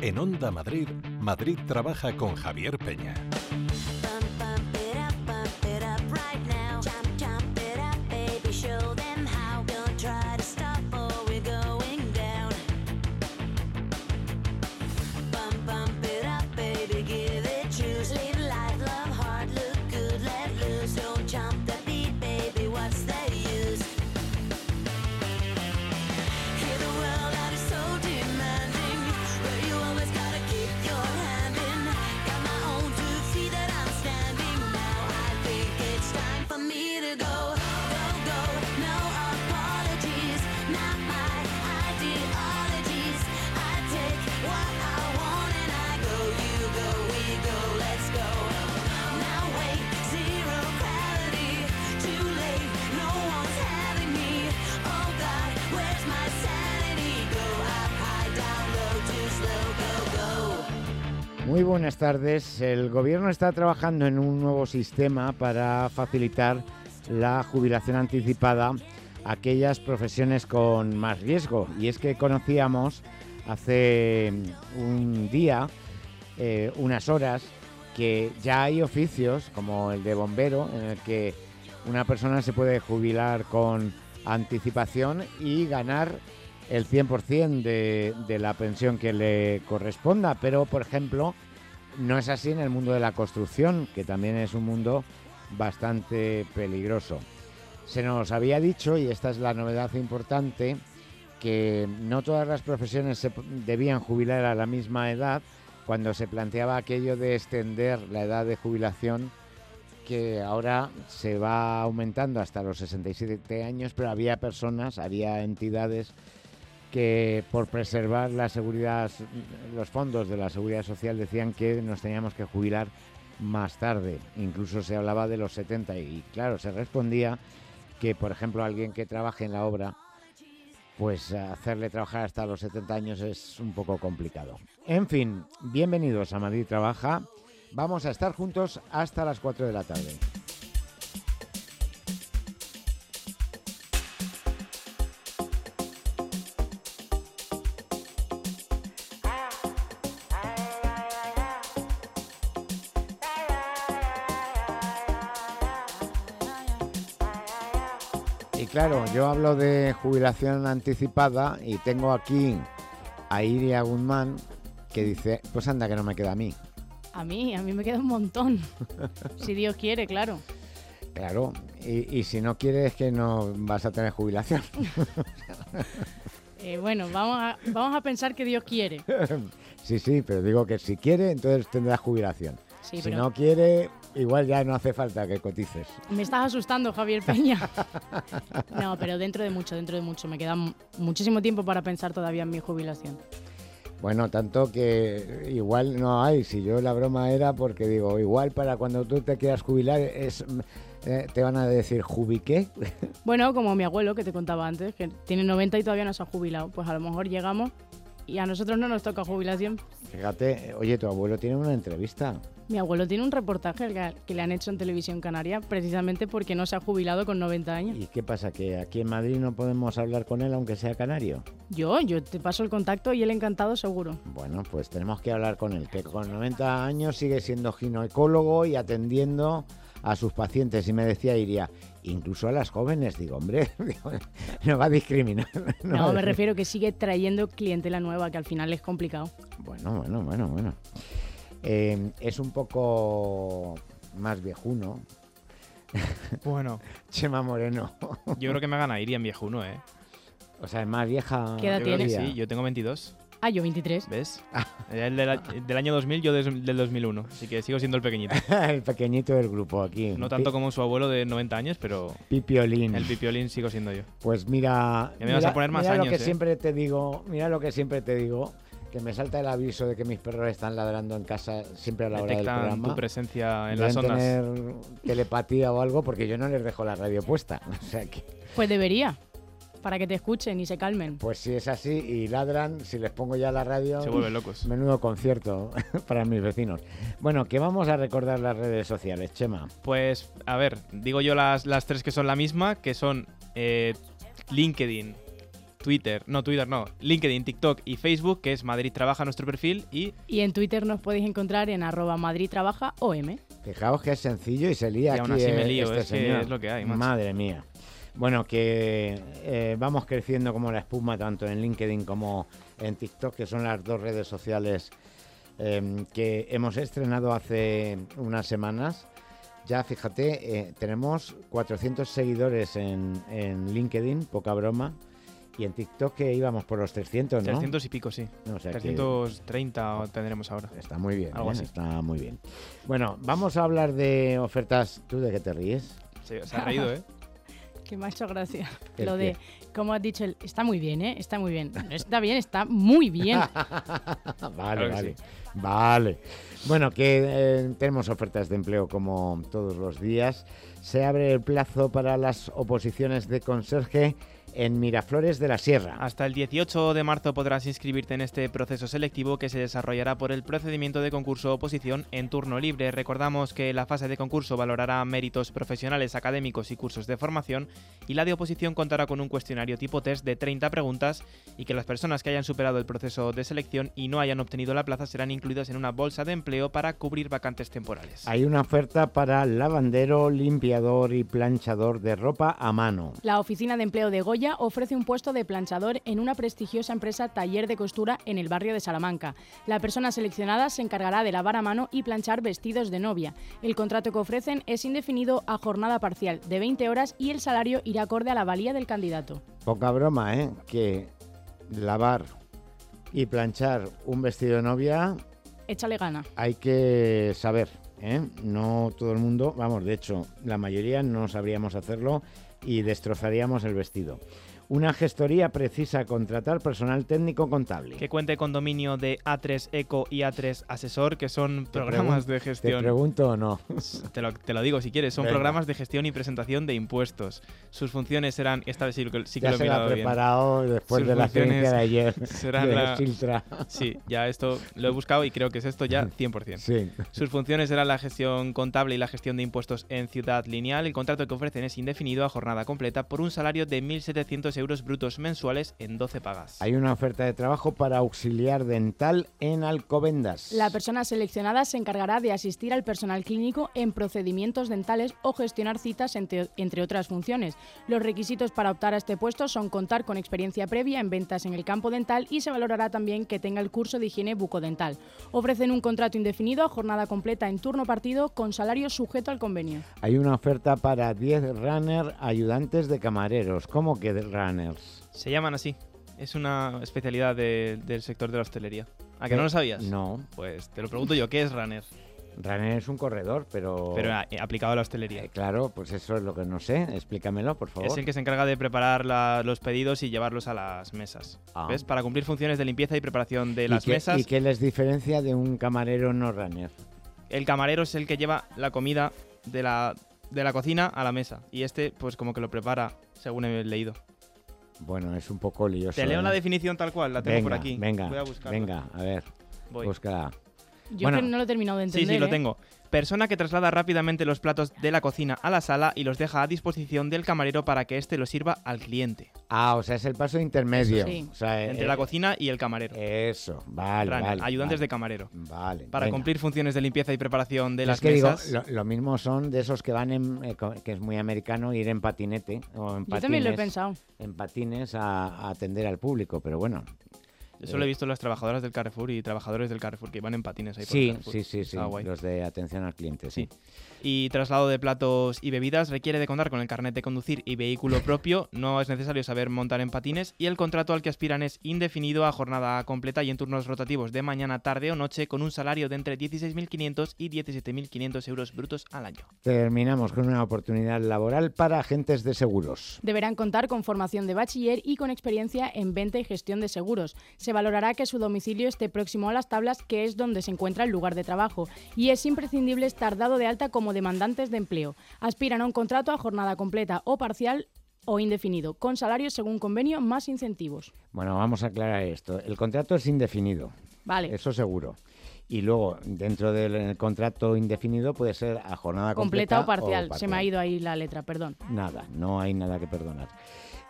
En Onda Madrid, Madrid trabaja con Javier Peña. Muy buenas tardes. El gobierno está trabajando en un nuevo sistema para facilitar la jubilación anticipada a aquellas profesiones con más riesgo. Y es que conocíamos hace un día, eh, unas horas, que ya hay oficios como el de bombero en el que una persona se puede jubilar con anticipación y ganar el 100% de, de la pensión que le corresponda, pero por ejemplo no es así en el mundo de la construcción, que también es un mundo bastante peligroso. Se nos había dicho, y esta es la novedad importante, que no todas las profesiones se debían jubilar a la misma edad cuando se planteaba aquello de extender la edad de jubilación que ahora se va aumentando hasta los 67 años, pero había personas, había entidades que por preservar la seguridad, los fondos de la seguridad social decían que nos teníamos que jubilar más tarde. Incluso se hablaba de los 70 y claro, se respondía que, por ejemplo, alguien que trabaje en la obra, pues hacerle trabajar hasta los 70 años es un poco complicado. En fin, bienvenidos a Madrid Trabaja. Vamos a estar juntos hasta las 4 de la tarde. Claro, yo hablo de jubilación anticipada y tengo aquí a Iria Guzmán que dice, pues anda que no me queda a mí. A mí, a mí me queda un montón. si Dios quiere, claro. Claro, y, y, si no quieres que no vas a tener jubilación. eh, bueno, vamos a, vamos a pensar que Dios quiere. sí, sí, pero digo que si quiere, entonces tendrás jubilación. Sí, si pero- no quiere, igual ya no hace falta que cotices. Me estás asustando, Javier Peña. no, pero dentro de mucho, dentro de mucho. Me queda mu- muchísimo tiempo para pensar todavía en mi jubilación. Bueno, tanto que igual no hay. Si yo la broma era porque digo, igual para cuando tú te quieras jubilar es eh, te van a decir jubiqué. Bueno, como mi abuelo que te contaba antes, que tiene 90 y todavía no se ha jubilado. Pues a lo mejor llegamos y a nosotros no nos toca jubilación. Fíjate, oye, tu abuelo tiene una entrevista. Mi abuelo tiene un reportaje que- le han hecho en Televisión Canaria precisamente porque no se ha jubilado con 90 años. ¿Y qué pasa? ¿Que aquí en Madrid no podemos hablar con él aunque sea canario? Yo, yo te paso el contacto y él encantado seguro. Bueno, pues tenemos que hablar con él, que con 90 años sigue siendo ginecólogo y atendiendo a sus pacientes. Y me decía, iría, incluso a las jóvenes. Digo, hombre, no va a discriminar. No, a me refiero que sigue trayendo clientela nueva, que al final es complicado. Bueno, bueno, bueno, bueno. Eh, es un poco más viejuno. Bueno, Chema Moreno. yo creo que me gana Iria en viejuno, ¿eh? O sea, es más vieja. ¿Qué edad Yo tienes? sí, yo tengo 22, Ah, yo 23. ¿ves? El del, del año 2000, yo des- del 2001, así que sigo siendo el pequeñito. el pequeñito del grupo aquí. No tanto como su abuelo de 90 años, pero Pipiolín. el pipiolín sigo siendo yo. Pues mira, Ya me vas mira, a poner más mira lo que ¿eh? siempre te digo, mira lo que siempre te digo, que me salta el aviso de que mis perros están ladrando en casa siempre a la hora del Detectan programa. tu presencia en las ondas. tener telepatía o algo porque yo no les dejo la radio puesta. O sea que, Pues debería, para que te escuchen y se calmen. pues si es así y ladran, si les pongo ya la radio, Se vuelven locos. menudo concierto para mis vecinos. Bueno, que vamos a recordar las redes sociales, Chema. Pues, a ver, digo yo las, las tres que son la misma, que son eh, LinkedIn, Twitter, no Twitter, no, LinkedIn, TikTok y Facebook, que es Madrid Trabaja nuestro perfil y Y en Twitter nos podéis encontrar en arroba Madrid Trabaja OM. Fijaos que es sencillo y se lía Y aún aquí así me eh, lío, este es que señor. es lo que hay, macho. Madre mía. Bueno, que eh, vamos creciendo como la espuma tanto en LinkedIn como en TikTok, que son las dos redes sociales eh, que hemos estrenado hace unas semanas. Ya fíjate, eh, tenemos 400 seguidores en, en LinkedIn, poca broma, y en TikTok que íbamos por los 300, ¿no? 300 y pico, sí. No, o sea que- 330 o tendremos ahora. Está muy bien, Algo ¿eh? así. está muy bien. Bueno, vamos a hablar de ofertas. ¿Tú de qué te ríes? Se, se ha reído, ¿eh? Que me ha hecho gracia. ¿El Lo de, qué? como has dicho, el- está muy bien, ¿eh? Está muy bien. No está bien, está muy bien. vale, vale. sí. Vale. Bueno, que eh, tenemos ofertas de empleo como todos los días. Se abre el plazo para las oposiciones de conserje en Miraflores de la Sierra. Hasta el 18 de marzo podrás inscribirte en este proceso selectivo que se desarrollará por el procedimiento de concurso oposición en turno libre. Recordamos que la fase de concurso valorará méritos profesionales, académicos y cursos de formación y la de oposición contará con un cuestionario tipo test de 30 preguntas y que las personas que hayan superado el proceso de selección y no hayan obtenido la plaza serán incluidas en una bolsa de empleo para cubrir vacantes temporales. Hay una oferta para lavandero, limpiador y planchador de ropa a mano. La Oficina de Empleo de Goya ofrece un puesto de planchador en una prestigiosa empresa taller de costura en el barrio de Salamanca. La persona seleccionada se encargará de lavar a mano y planchar vestidos de novia. El contrato que ofrecen es indefinido a jornada parcial de 20 horas y el salario irá acorde a la valía del candidato. Poca broma, ¿eh? Que lavar y planchar un vestido de novia Échale gana. hay que saber, ¿eh? No todo el mundo, vamos, de hecho, la mayoría no sabríamos hacerlo y destrozaríamos el vestido. Una gestoría precisa contratar personal técnico contable. Que cuente con dominio de A3 Eco y A3 Asesor, que son Te programas de ¿Te gestión. pregunto o no? Te lo, te lo digo si quieres, son Venga. programas de gestión y presentación de impuestos. Sus funciones serán, esta vez sí, que- sí que ya lo he se la bien. preparado después Sus de la experiencia de ayer serán de la- Siltra. Sí, ya esto lo he buscado y creo que es esto ya 100%. Sí. Sus funciones serán la gestión contable y la gestión de impuestos en Ciudad Lineal. El contrato que ofrecen es indefinido a jornada completa por un salario de 1.700 euros brutos mensuales en 12 pagas. Hay una oferta de trabajo para auxiliar dental en Alcobendas. La persona seleccionada se encargará de asistir al personal clínico en procedimientos dentales o gestionar citas, entre, entre otras funciones. Los requisitos para optar a este puesto son contar con experiencia previa en ventas en el campo dental y se valorará también que tenga el curso de higiene bucodental. Ofrecen un contrato indefinido a jornada completa en turno partido con salario sujeto al convenio. Hay una oferta para 10 runner ayudantes de camareros. ¿Cómo que de runners? Se llaman así. Es una especialidad de- del sector de la hostelería. ¿A que no lo sabías? No. Pues te lo pregunto yo, ¿qué es runner? Runner es un corredor, pero... Pero eh, aplicado a la hostelería. Eh, claro, pues eso es lo que no sé. Explícamelo, por favor. Es el que se encarga de preparar la- los pedidos y llevarlos a las mesas. Ah. ¿Ves? Para cumplir funciones de limpieza y preparación de ¿Y las qué- mesas. ¿Y qué les diferencia de un camarero no runner? El camarero es el que lleva la comida de la, de la cocina a la mesa. Y este, pues como que lo prepara, según he leído. Bueno, es un poco lioso. Te leo ¿eh? la definición tal cual, la tengo venga, por aquí. Venga, Voy a buscarla. venga, a ver, Voy. búscala. Yo Bueno. que no lo he terminado de Sí, entender. sí, lo ¿eh? tengo. Persona que traslada rápidamente los platos de la cocina a la sala y los deja a disposición del camarero para que éste los sirva al cliente. Ah, o sea, es el paso intermedio. Eso sí. O sea, Entre eh, la cocina y el camarero. Eso, vale, Runner, vale. ayudantes vale. de camarero. Vale. Para venga. cumplir funciones de limpieza y preparación de Es las que digo, lo, lo mismo son de esos que van en, eh, que es muy americano, ir en patinete o en Yo patines, también lo he pensado. en patines a, a atender al público, pero bueno. Eso lo he visto las trabajadoras del Carrefour y trabajadores del Carrefour que van en patines ahí por el Sí, Carrefour. sí, sí, sí, los de atención al cliente, sí. Sí. Y traslado de platos y bebidas requiere de contar con el carnet de conducir y vehículo propio. No es necesario saber montar en patines y el contrato al que aspiran es indefinido a jornada completa y en turnos rotativos de mañana, tarde o noche con un salario de entre 16.500 y 17.500 euros brutos al año. Terminamos con una oportunidad laboral para agentes de seguros. Deberán contar con formación de bachiller y con experiencia en venta y gestión de seguros. Se valorará que su domicilio esté próximo a las tablas, que es donde se encuentra el lugar de trabajo, y es imprescindible estar dado de alta como demandantes de empleo. Aspiran a un contrato a jornada completa o parcial o indefinido, con salarios según convenio más incentivos. Bueno, vamos a aclarar esto. El contrato es indefinido, Vale. eso seguro. Y luego dentro del contrato indefinido puede ser a jornada completa, completa o parcial. Se me ha ido ahí la letra, perdón. Nada, no hay nada que perdonar.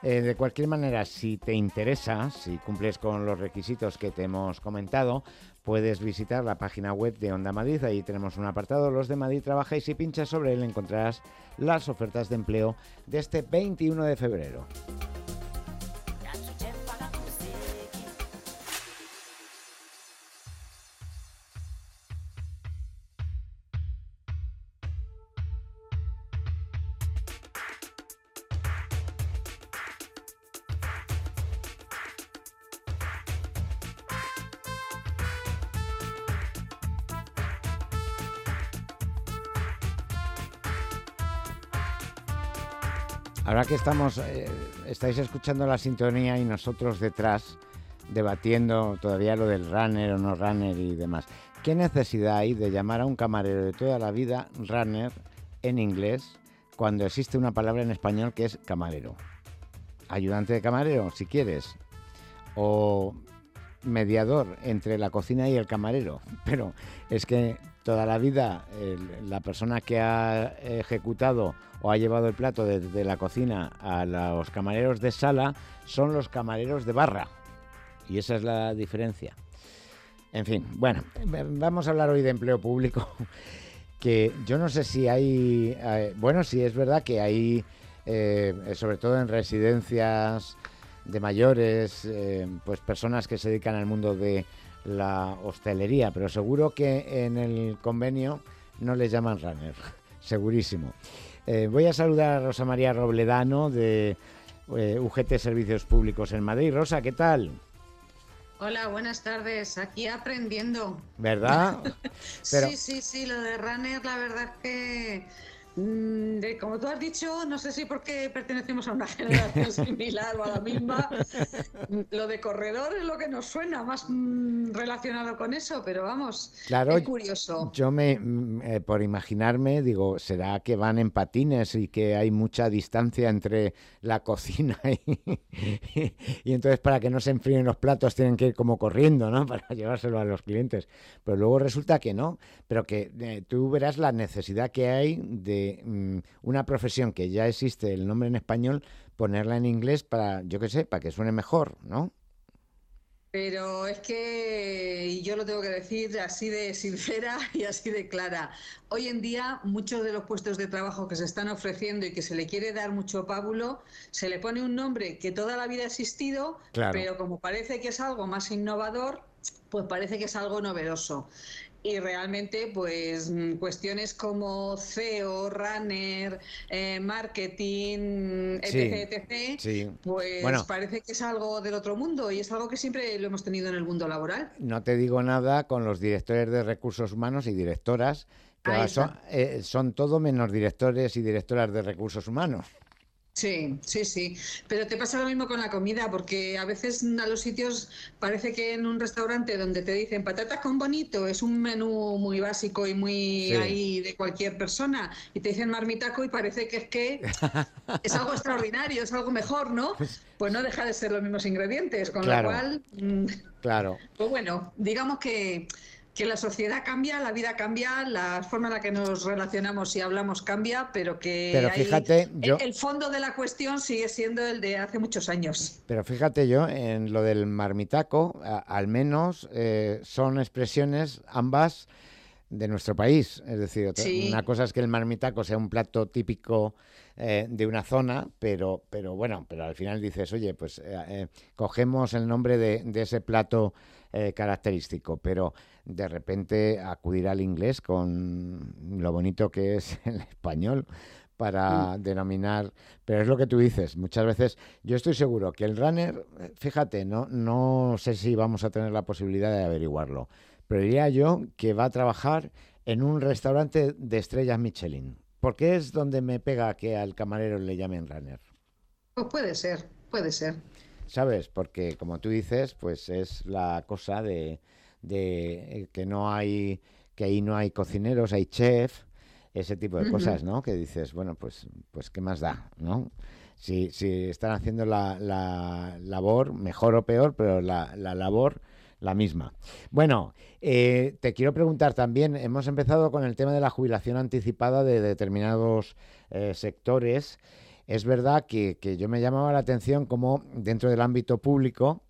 Eh, de cualquier manera, si te interesa, si cumples con los requisitos que te hemos comentado, puedes visitar la página web de Onda Madrid. Ahí tenemos un apartado, los de Madrid Trabaja, y si pinchas sobre él encontrarás las ofertas de empleo de este 21 de febrero. Que estamos, eh, estáis escuchando la sintonía y nosotros detrás debatiendo todavía lo del runner o no runner y demás. ¿Qué necesidad hay de llamar a un camarero de toda la vida runner en inglés cuando existe una palabra en español que es camarero? Ayudante de camarero, si quieres. O mediador entre la cocina y el camarero. Pero es que toda la vida la persona que ha ejecutado o ha llevado el plato desde la cocina a los camareros de sala son los camareros de barra. Y esa es la diferencia. En fin, bueno, vamos a hablar hoy de empleo público, que yo no sé si hay, eh, bueno, si es verdad que hay, eh, sobre todo en residencias de mayores, eh, pues personas que se dedican al mundo de la hostelería, pero seguro que en el convenio no les llaman runner, segurísimo. Eh, voy a saludar a Rosa María Robledano de eh, UGT Servicios Públicos en Madrid. Rosa, ¿qué tal? Hola, buenas tardes. Aquí aprendiendo. ¿Verdad? Sí, sí, sí, lo de runner, la verdad que Mm, como tú has dicho, no sé si porque pertenecemos a una generación similar o a la misma, lo de corredor es lo que nos suena más mm, relacionado con eso, pero vamos, claro, es curioso. Yo me, mm, eh, por imaginarme, digo, ¿será que van en patines y que hay mucha distancia entre la cocina y, y entonces para que no se enfríen los platos tienen que ir como corriendo, ¿no? Para llevárselo a los clientes. Pero luego resulta que no, pero que eh, tú verás la necesidad que hay de Mm, una profesión que ya existe el nombre en español, ponerla en inglés para, yo qué sé, para que suene mejor, ¿no? Pero es que yo lo tengo que decir así de sincera y así de clara. Hoy en día muchos de los puestos de trabajo que se están ofreciendo y que se le quiere dar mucho pábulo, se le pone un nombre que toda la vida ha existido, pero como parece que es algo más innovador, pues parece que es algo novedoso y realmente pues mm, cuestiones como CEO, runner, eh, marketing, etc, etc pues parece que es algo del otro mundo y es algo que siempre lo hemos tenido en el mundo laboral. No te digo nada con los directores de recursos humanos y directoras, que son, eh, son todo menos directores y directoras de recursos humanos. Sí, sí, sí. Pero te pasa lo mismo con la comida, porque a veces a los sitios parece que en un restaurante donde te dicen patatas con bonito es un menú muy básico y muy ahí de cualquier persona, y te dicen marmitaco y parece que es que es algo extraordinario, es algo mejor, ¿no? Pues, pues no deja de ser los mismos ingredientes, con lo cual. Mm, claro. Pues bueno, digamos que que la sociedad cambia, la vida cambia, la forma en la que nos relacionamos y hablamos cambia, pero que pero fíjate, el, fondo de la cuestión sigue siendo el de hace muchos años. Pero fíjate yo, en lo del marmitaco, al menos eh, son expresiones ambas de nuestro país. Es decir, una cosa es que el marmitaco sea un plato típico eh, de una zona, pero, pero bueno, pero al final dices, oye, pues eh, cogemos el nombre de, de ese plato característico, pero de repente acudir al inglés con lo bonito que es el español para mm. denominar, pero es lo que tú dices, muchas veces yo estoy seguro que el runner, fíjate, no, no sé si vamos a tener la posibilidad de averiguarlo, pero diría yo que va a trabajar en un restaurante de estrellas Michelin, porque es donde me pega que al camarero le llamen runner. Pues puede ser, puede ser. ¿Sabes? Porque como tú dices, pues es la cosa de de eh, que no hay, que ahí no hay cocineros, hay chef, ese tipo de cosas, ¿no? Que dices, bueno, pues, pues qué más da, ¿no? Si, si están haciendo la, la labor, mejor o peor, pero la, la labor la misma. Bueno, eh, te quiero preguntar también, hemos empezado con el tema de la jubilación anticipada de determinados eh, sectores. Es verdad que, yo me llamaba la atención como dentro del ámbito público,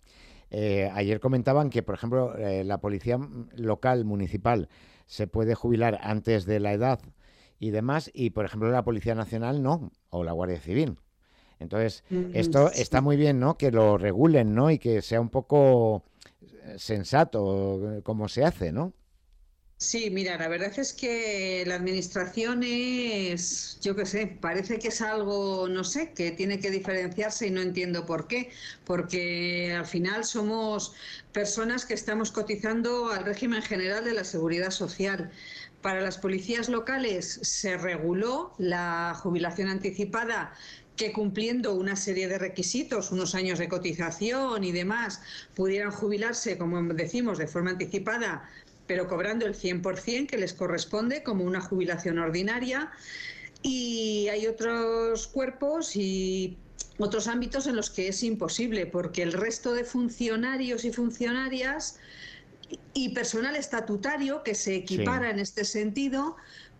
eh, ayer comentaban que, por ejemplo, la policía local, municipal, se puede jubilar antes de la edad y demás, y por ejemplo la Policía Nacional no, o la Guardia Civil. Entonces, mm, esto está muy bien, ¿no? Que lo regulen, ¿no? Y que sea un poco sensato eh, como se hace, ¿no? Sí, mira, la verdad es que la administración es, yo qué sé, parece que es algo, no sé, que tiene que diferenciarse y no entiendo por qué, porque al final somos personas que estamos cotizando al régimen general de la seguridad social. Para las policías locales se reguló la jubilación anticipada que cumpliendo una serie de requisitos, unos años de cotización y demás, pudieran jubilarse, como decimos, de forma anticipada, pero cobrando el 100% que les corresponde como una jubilación ordinaria. Y hay otros cuerpos y otros ámbitos en los que es imposible, porque el resto de funcionarios y funcionarias y personal estatutario que se equipara en este sentido,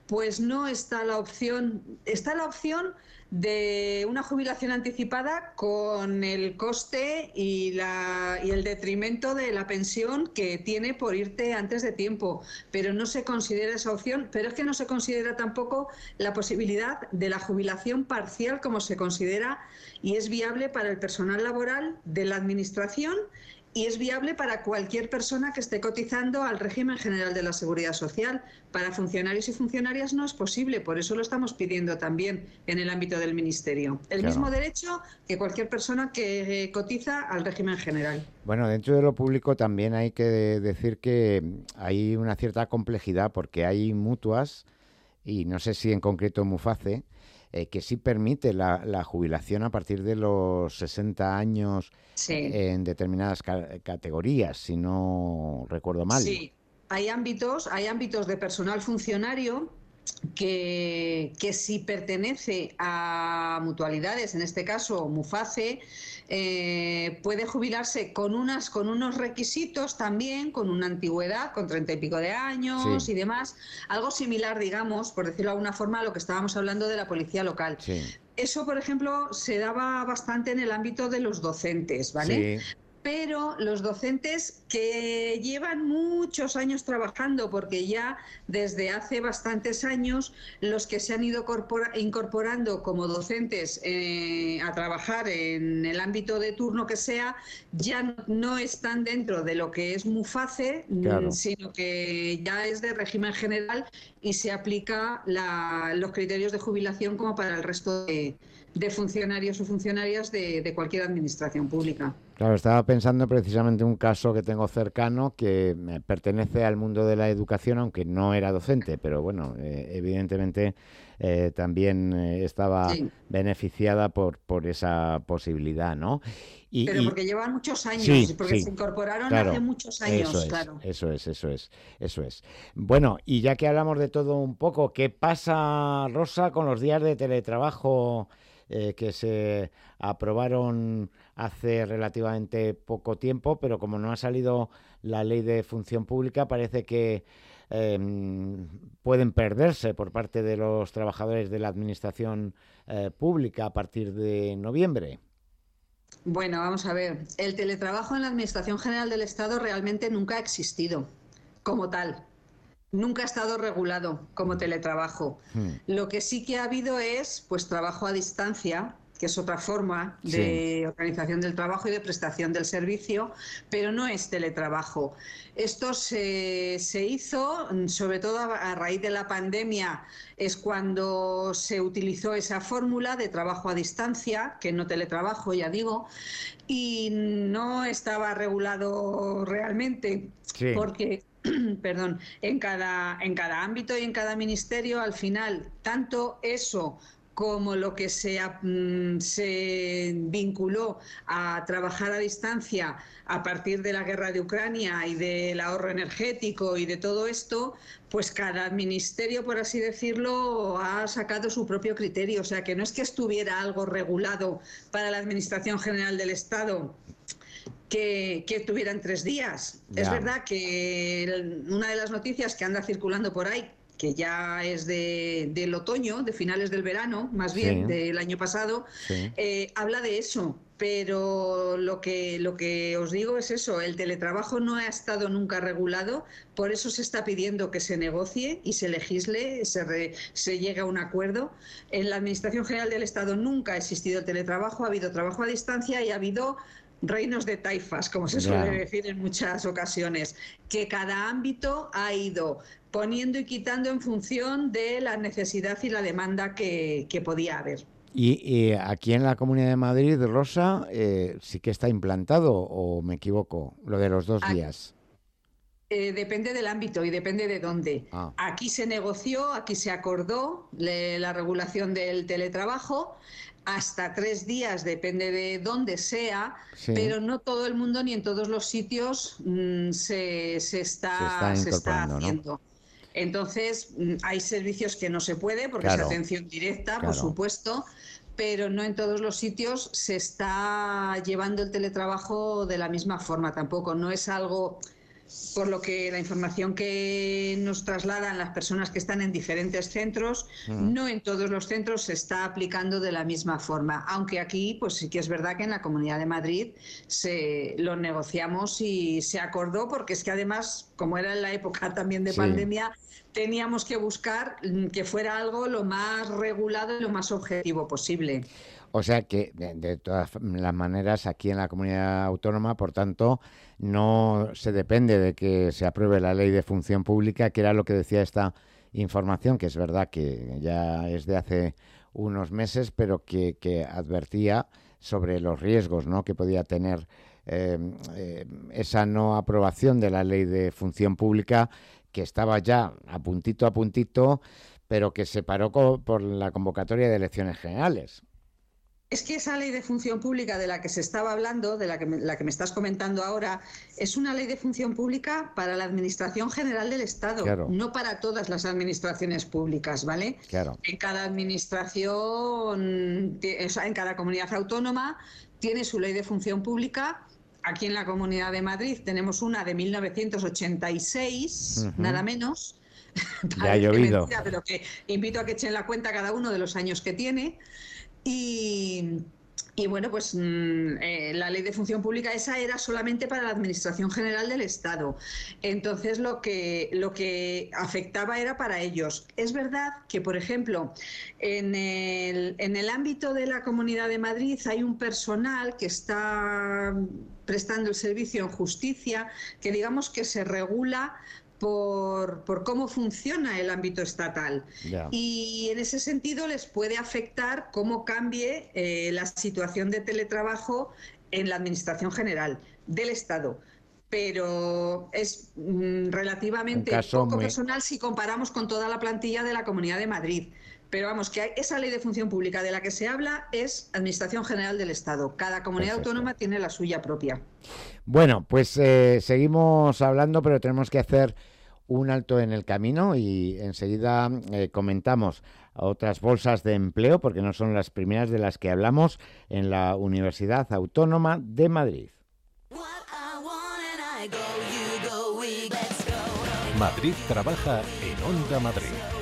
pues no está la opción, está la opción de una jubilación anticipada con el coste y, la, y el detrimento de la pensión que tiene por irte antes de tiempo. Pero no se considera esa opción, pero es que no se considera tampoco la posibilidad de la jubilación parcial como se considera y es viable para el personal laboral de la Administración y es viable para cualquier persona que esté cotizando al régimen general de la seguridad social. Para funcionarios y funcionarias no es posible, por eso lo estamos pidiendo también en el ámbito del Ministerio. El mismo derecho que cualquier persona que eh, cotiza al régimen general. Bueno, dentro de lo público también hay que decir que hay una cierta complejidad porque hay mutuas, y no sé si en concreto Muface, eh, que sí permite la, jubilación a partir de los 60 años en determinadas categorías, si no recuerdo mal. Sí, hay ámbitos, hay ámbitos de personal funcionario que, que, si pertenece a mutualidades, en este caso Muface, eh, puede jubilarse con, unas, con unos requisitos también, con una antigüedad, con treinta y pico de años y demás. Algo similar, digamos, por decirlo de alguna forma, a lo que estábamos hablando de la policía local. Eso, por ejemplo, se daba bastante en el ámbito de los docentes, ¿vale? Pero los docentes que llevan muchos años trabajando, porque ya desde hace bastantes años los que se han ido incorporando como docentes eh, a trabajar en el ámbito de turno que sea, ya no están dentro de lo que es MUFACE, mm, sino que ya es de régimen general y se aplica los criterios de jubilación como para el resto de, funcionarios o funcionarias de cualquier administración pública. Claro, estaba pensando precisamente un caso que tengo cercano que pertenece al mundo de la educación, aunque no era docente, pero bueno, eh, evidentemente eh, también eh, estaba beneficiada por, por esa posibilidad, ¿no? Y, pero porque llevan muchos años, porque se incorporaron hace muchos años, eso es, claro. Eso es, eso es, eso es. Bueno, y ya que hablamos de todo un poco, ¿qué pasa, Rosa, con los días de teletrabajo que se aprobaron hace relativamente poco tiempo, pero como no ha salido la ley de función pública, parece que em, pueden perderse por parte de los trabajadores de la administración eh, pública a partir de noviembre. Bueno, vamos a ver. El teletrabajo en la Administración General del Estado realmente nunca ha existido como tal. Nunca ha estado regulado como teletrabajo. Hmm. Lo que sí que ha habido es pues trabajo a distancia, que es otra forma de organización del trabajo y de prestación del servicio, pero no es teletrabajo. Esto se, hizo, sobre todo a, raíz de la pandemia, es cuando se utilizó esa fórmula de trabajo a distancia, que no teletrabajo, ya digo, y no estaba regulado realmente, porque perdón, en cada, en cada ámbito y en cada ministerio, al final, tanto eso como lo que se, mm, se, vinculó a trabajar a distancia a partir de la guerra de Ucrania y del ahorro energético y de todo esto, pues cada ministerio, por así decirlo, ha sacado su propio criterio. O sea, que no es que estuviera algo regulado para la Administración General del Estado que, que tuvieran tres días. Es verdad que una de las noticias que anda circulando por ahí, que ya es de, del otoño, de finales del verano, más bien del año pasado, eh, habla de eso. Pero lo que, lo que os digo es eso, el teletrabajo no ha estado nunca regulado, por eso se está pidiendo que se negocie y se legisle, se, se llegue a un acuerdo. En la Administración General del Estado nunca ha existido el teletrabajo, ha habido trabajo a distancia y ha habido reinos de taifas, como se suele decir en muchas ocasiones, que cada ámbito ha ido poniendo y quitando en función de la necesidad y la demanda que, podía haber. Y, aquí en la Comunidad de Madrid, Rosa, eh, sí que está implantado, o me equivoco, lo de los dos días. Eh, depende del ámbito y depende de dónde. Ah. Aquí se negoció, aquí se acordó la regulación del teletrabajo hasta tres días, depende de dónde sea, pero no todo el mundo ni en todos los sitios mm, se, está, haciendo. Entonces, mm, hay servicios que no se puede porque es atención directa, por supuesto, pero no en todos los sitios se está llevando el teletrabajo de la misma forma tampoco. No es algo por lo que la información que nos trasladan las personas que están en diferentes centros, mm. no en todos los centros se está aplicando de la misma forma, aunque aquí pues sí que es verdad que en la Comunidad de Madrid se lo negociamos y se acordó porque es que además, como era en la época también de pandemia, teníamos que buscar que fuera algo lo más regulado y lo más objetivo posible. O sea que, de, todas las maneras, aquí en la comunidad autónoma, por tanto, no se depende de que se apruebe la ley de función pública, que era lo que decía esta información, que es verdad que ya es de hace unos meses, pero que, advertía sobre los riesgos ¿no? que podía tener em, em, esa no aprobación de la ley de función pública, que estaba ya a puntito a puntito, pero que se paró por la convocatoria de elecciones generales. Es que esa ley de función pública de la que se estaba hablando, de la que me, la que me estás comentando ahora, es una ley de función pública para la Administración General del Estado, no para todas las administraciones públicas, ¿vale? Claro. En cada administración, en cada comunidad autónoma tiene su ley de función pública. Aquí en la Comunidad de Madrid tenemos una de 1986, nada menos. Ya ha llovido. pero que invito a que echen la cuenta cada uno de los años que tiene. Y, bueno, pues mm, eh, la ley de función pública esa era solamente para la Administración General del Estado. Entonces lo que, lo que afectaba era para ellos. Es verdad que, por ejemplo, en el, en el ámbito de la Comunidad de Madrid hay un personal que está prestando el servicio en justicia, que digamos que se regula por, por, cómo funciona el ámbito estatal. Y en ese sentido les puede afectar cómo cambie eh, la situación de teletrabajo en la Administración General del Estado. Pero es mm, relativamente poco personal si comparamos con toda la plantilla de la Comunidad de Madrid. Pero vamos, que esa ley de función pública de la que se habla es Administración General del Estado. Cada comunidad autónoma tiene la suya propia. Bueno, pues eh, seguimos hablando, pero tenemos que hacer un alto en el camino y enseguida eh, comentamos otras bolsas de empleo, porque no son las primeras de las que hablamos en la Universidad Autónoma de Madrid. Madrid trabaja en Onda Madrid.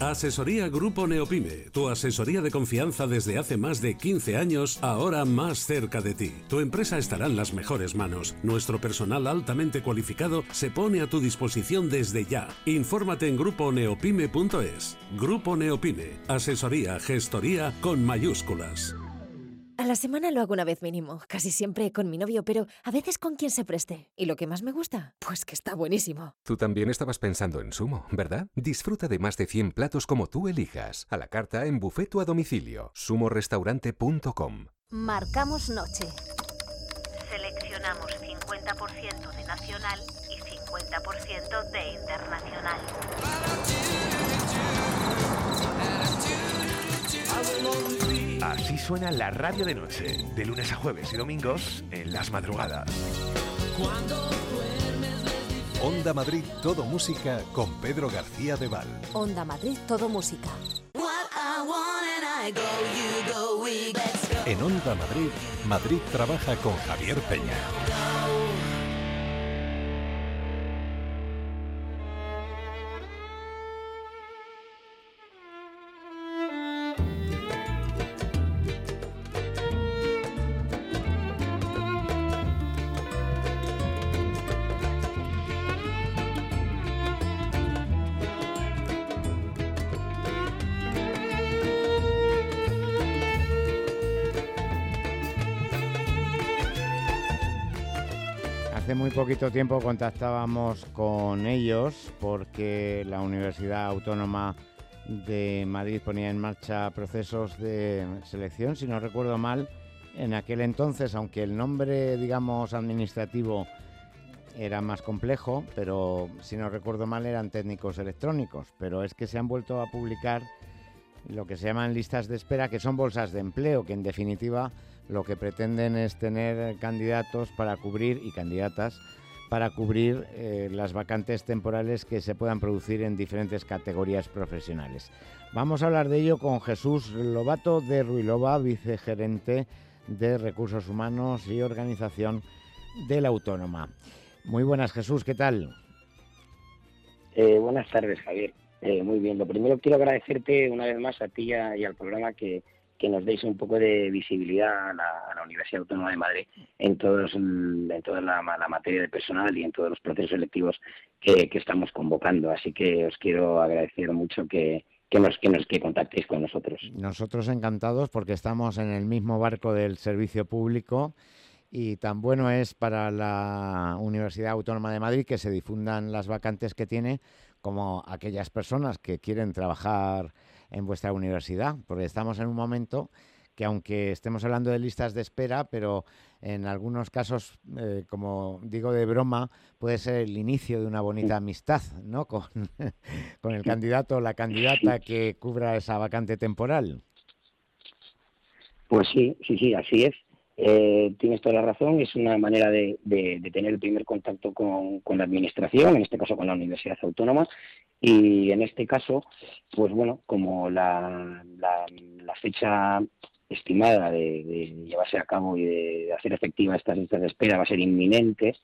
Asesoría Grupo Neopime, tu asesoría de confianza desde hace más de 15 años, ahora más cerca de ti. Tu empresa estará en las mejores manos. Nuestro personal altamente cualificado se pone a tu disposición desde ya. Infórmate en gruponeopime.es. Grupo Neopime, asesoría, gestoría con mayúsculas. A la semana lo hago una vez mínimo, casi siempre con mi novio, pero a veces con quien se preste. ¿Y lo que más me gusta? Pues que está buenísimo. Tú también estabas pensando en Sumo, ¿verdad? Disfruta de más de 100 platos como tú elijas, a la carta en bufeto a domicilio, sumorestaurante.com. Marcamos noche. Seleccionamos 50% de nacional y 50% de internacional. Así suena la radio de noche, de lunes a jueves y domingos en las madrugadas. Onda Madrid Todo Música con Pedro García de Val. Onda Madrid Todo Música. En Onda Madrid, Madrid trabaja con Javier Peña. Poquito tiempo contactábamos con ellos porque la Universidad Autónoma de Madrid ponía en marcha procesos de selección, si no recuerdo mal, en aquel entonces, aunque el nombre, digamos, administrativo era más complejo, pero si no recuerdo mal eran técnicos electrónicos, pero es que se han vuelto a publicar lo que se llaman listas de espera, que son bolsas de empleo, que en definitiva lo que pretenden es tener candidatos para cubrir y candidatas para cubrir eh, las vacantes temporales que se puedan producir en diferentes categorías profesionales. Vamos a hablar de ello con Jesús Lobato de Ruilova, vicegerente de Recursos Humanos y Organización de la Autónoma. Muy buenas, Jesús, ¿qué tal? Eh, buenas tardes, Javier. Eh, muy bien. Lo primero quiero agradecerte una vez más a ti y, al programa que, que nos deis un poco de visibilidad a la, Universidad Autónoma de Madrid en, todos, en toda la, materia de personal y en todos los procesos selectivos que, que estamos convocando. Así que os quiero agradecer mucho que, que nos, que nos que contactéis con nosotros. Nosotros encantados porque estamos en el mismo barco del servicio público y tan bueno es para la Universidad Autónoma de Madrid que se difundan las vacantes que tiene como aquellas personas que quieren trabajar en vuestra universidad, porque estamos en un momento que aunque estemos hablando de listas de espera, pero en algunos casos, eh, como digo de broma, puede ser el inicio de una bonita amistad, ¿no? Con, con el candidato o la candidata que cubra esa vacante temporal. Pues sí, sí, sí, así es. Eh, tienes toda la razón, es una manera de, de- de tener el primer contacto con, con la administración, en este caso con la Universidad Autónoma, y en este caso, pues bueno, como la, la, fecha estimada de, llevarse a cabo y de, de hacer efectiva estas listas de espera va a ser inminente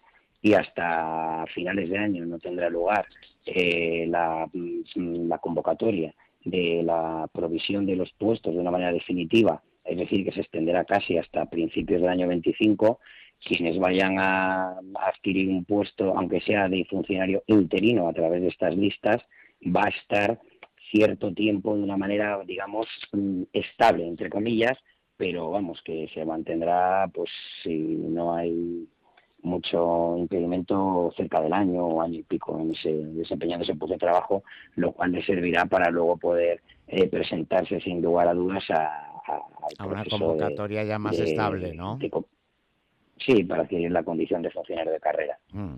y hasta finales de año no tendrá lugar eh, la, mm, la convocatoria de la provisión de los puestos de una manera definitiva, es decir, que se extenderá casi hasta principios del año 25, quienes vayan a, adquirir un puesto, aunque sea de funcionario interino a través de estas listas, va a estar cierto tiempo de una manera, digamos, mm, estable, entre comillas, pero vamos, que se mantendrá, pues si no hay mucho impedimento cerca del año o año y pico en ese, desempeñando ese puesto de trabajo, lo cual le servirá para luego poder eh, presentarse sin lugar a dudas a, a- al A una de- convocatoria ya más de- estable, ¿no? de sí, para adquirir la condición de funcionario de carrera. Mm.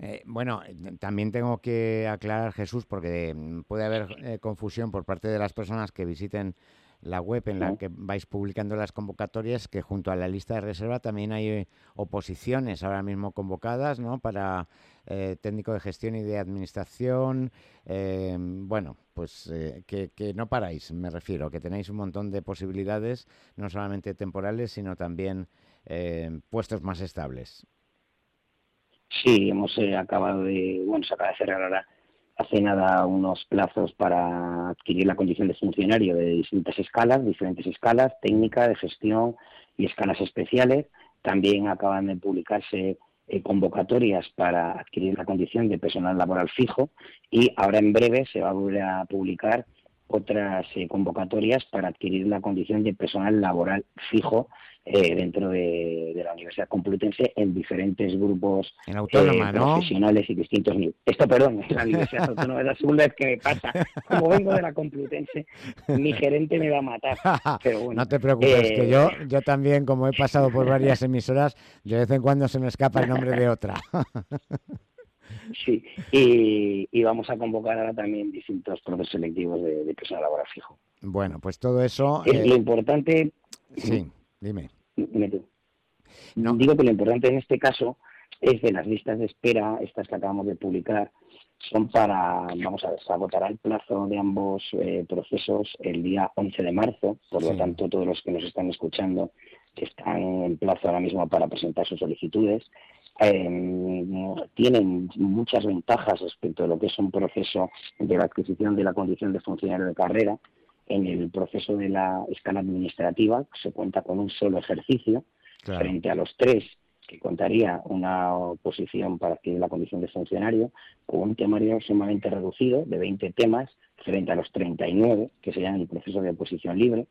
Eh, bueno, eh, también tengo que aclarar, Jesús, porque mm, puede haber eh, confusión por parte de las personas que visiten la web en la que vais publicando las convocatorias, que junto a la lista de reserva también hay oposiciones ahora mismo convocadas, ¿no? Para eh, técnico de gestión y de administración. eh, bueno, pues eh, que, que no paráis, me refiero, que tenéis un montón de posibilidades, no solamente temporales, sino también eh, puestos más estables. Sí, hemos eh, acabado de, bueno, se acaba de cerrar ahora hace nada unos plazos para adquirir la condición de funcionario de distintas escalas, diferentes escalas, técnica, de gestión y escalas especiales. También acaban de publicarse eh, convocatorias para adquirir la condición de personal laboral fijo y ahora en breve se va a volver a publicar otras eh, convocatorias para adquirir la condición de personal laboral fijo eh, dentro de, de la Universidad Complutense en diferentes grupos En autónoma, eh, ¿no? profesionales y distintos niveles. Esto, perdón, es la Universidad Autónoma, es la segunda vez que me pasa. Como vengo de la Complutense, mi gerente me va a matar. Pero bueno, No te preocupes, que eh, yo, yo también, como he pasado por varias emisoras, de vez en cuando se me escapa el nombre de otra. Sí, y, y vamos a convocar ahora también distintos procesos selectivos de, de personal laboral fijo. bueno, pues todo eso... Es eh, lo importante, sí, dime. dime tú. No. digo que lo importante en este caso es de las listas de espera, estas que acabamos de publicar, son para, vamos a ver, se agotará el plazo de ambos eh, procesos el día 11 de marzo, por lo tanto todos los que nos están escuchando están en plazo ahora mismo para presentar sus solicitudes. Em, tienen muchas ventajas respecto a lo que es un proceso de la adquisición de la condición de funcionario de carrera. En el proceso de la escala administrativa se cuenta con un solo ejercicio frente a los tres que contaría una oposición para adquirir la condición de funcionario con un temario sumamente reducido de 20 temas frente a los 39 que serían el proceso de oposición libre.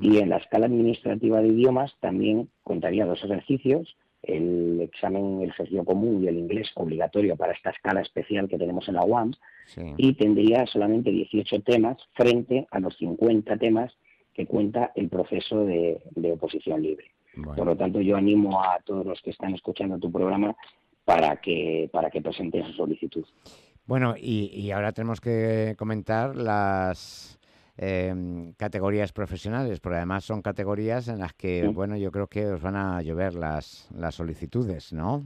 Y en la escala administrativa de idiomas también contaría dos ejercicios, el examen, el ejercicio común y el inglés obligatorio para esta escala especial que tenemos en la UAM, y tendría solamente 18 temas frente a los 50 temas que cuenta el proceso de oposición libre. Por lo tanto, yo animo a todos los que están escuchando tu programa para que, para que presenten su solicitud. Bueno, y, ahora tenemos que comentar las em, categorías profesionales, porque además son categorías en las que, bueno, yo creo que os van a llover las, las solicitudes, ¿no?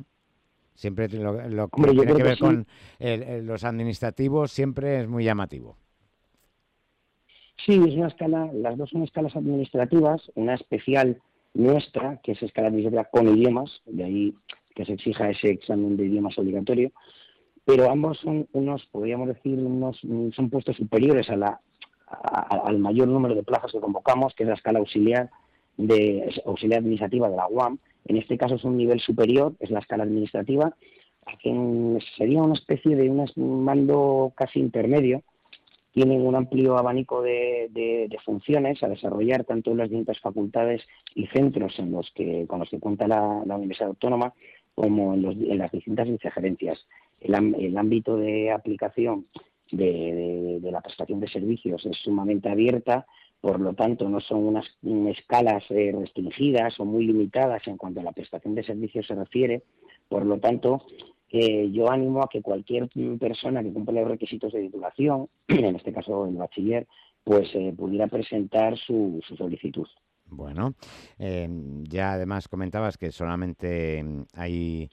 Siempre lo, que tiene que ver con los administrativos siempre es muy llamativo. Sí, es una escala, las dos son escalas administrativas, una especial nuestra, que es escala administrativa con idiomas, de ahí que se exija ese examen de idiomas obligatorio, pero ambos son unos, podríamos decir, unos, son puestos superiores a la, al mayor número de plazas que convocamos, que es la escala auxiliar de auxiliar administrativa de la UAM. En este caso es un nivel superior, es la escala administrativa, que sería una especie de un mando casi intermedio, tienen un amplio abanico de, funciones a desarrollar tanto en las distintas facultades y centros en los que, con los que cuenta la, Universidad Autónoma como en, las distintas vicegerencias. El, ámbito de aplicación de, la prestación de servicios es sumamente abierta, por lo tanto no son unas escalas eh, restringidas o muy limitadas en cuanto a la prestación de servicios se refiere, por lo tanto yo animo a que cualquier persona que cumpla los requisitos de titulación, en este caso el bachiller, pues eh, pudiera presentar su, solicitud. Bueno, em, ya además comentabas que solamente hay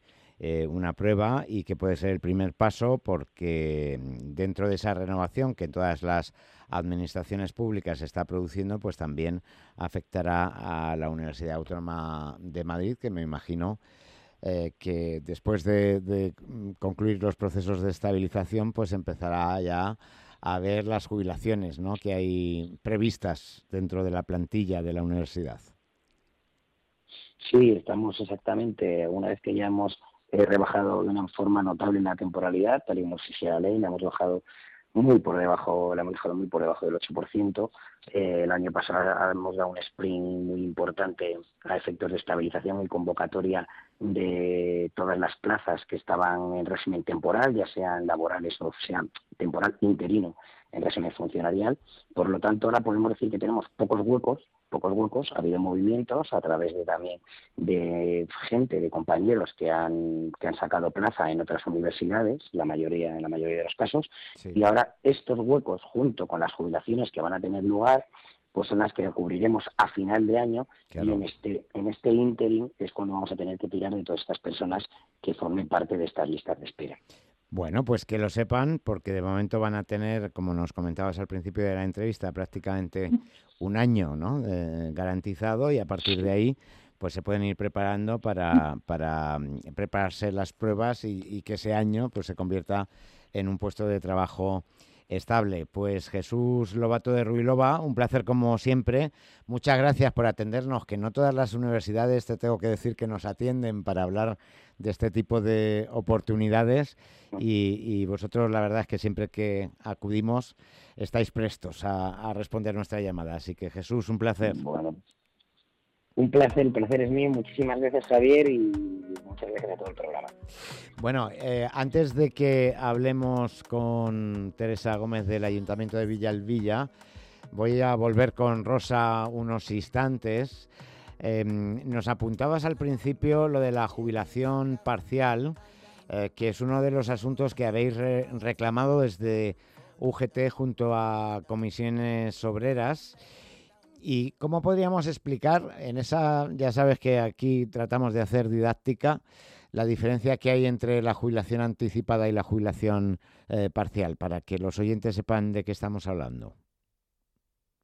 eh, una prueba y que puede ser el primer paso porque em, dentro de esa renovación que en todas las administraciones públicas se está produciendo, pues también afectará a la Universidad Autónoma de Madrid, que me imagino eh, que después de, concluir los procesos de estabilización, pues empezará ya a ver las jubilaciones ¿no? que hay previstas dentro de la plantilla de la universidad. Sí, estamos exactamente, una vez que ya hemos eh, rebajado de una forma notable la temporalidad, tal y como se la ley, la hemos bajado muy por debajo, la hemos dejado muy por debajo del 8%. Eh, el año pasado hemos dado un sprint muy importante a efectos de estabilización y convocatoria de todas las plazas que estaban en régimen temporal, ya sean laborales o sean temporal interino en régimen funcionarial. Por lo tanto, ahora podemos decir que tenemos pocos huecos pocos huecos, ha habido movimientos a través de también de gente, de compañeros que han, que han sacado plaza en otras universidades, la mayoría, en la mayoría de los casos, y ahora estos huecos, junto con las jubilaciones que van a tener lugar, pues son las que cubriremos a final de año y en este, en este interim es cuando vamos a tener que tirar de todas estas personas que formen parte de estas listas de espera. Bueno, pues que lo sepan, porque de momento van a tener, como nos comentabas al principio de la entrevista, prácticamente un año ¿no? Eh, garantizado y a partir de ahí pues se pueden ir preparando para, para mm, prepararse las pruebas y, que ese año pues se convierta en un puesto de trabajo estable. Pues Jesús Lobato de Ruilova, un placer como siempre. Muchas gracias por atendernos, que no todas las universidades, te tengo que decir, que nos atienden para hablar de este tipo de oportunidades y, vosotros la verdad es que siempre que acudimos estáis prestos a, responder nuestra llamada. Así que Jesús, un placer. Bueno, un placer, el placer es mío. Muchísimas gracias Javier y muchas gracias a todo el programa. Bueno, eh, antes de que hablemos con Teresa Gómez del Ayuntamiento de Villalvilla, voy a volver con Rosa unos instantes. Em, nos apuntabas al principio lo de la jubilación parcial, eh, que es uno de los asuntos que habéis reclamado desde UGT junto a comisiones obreras. ¿Y cómo podríamos explicar en esa, ya sabes que aquí tratamos de hacer didáctica, la diferencia que hay entre la jubilación anticipada y la jubilación eh, parcial, para que los oyentes sepan de qué estamos hablando.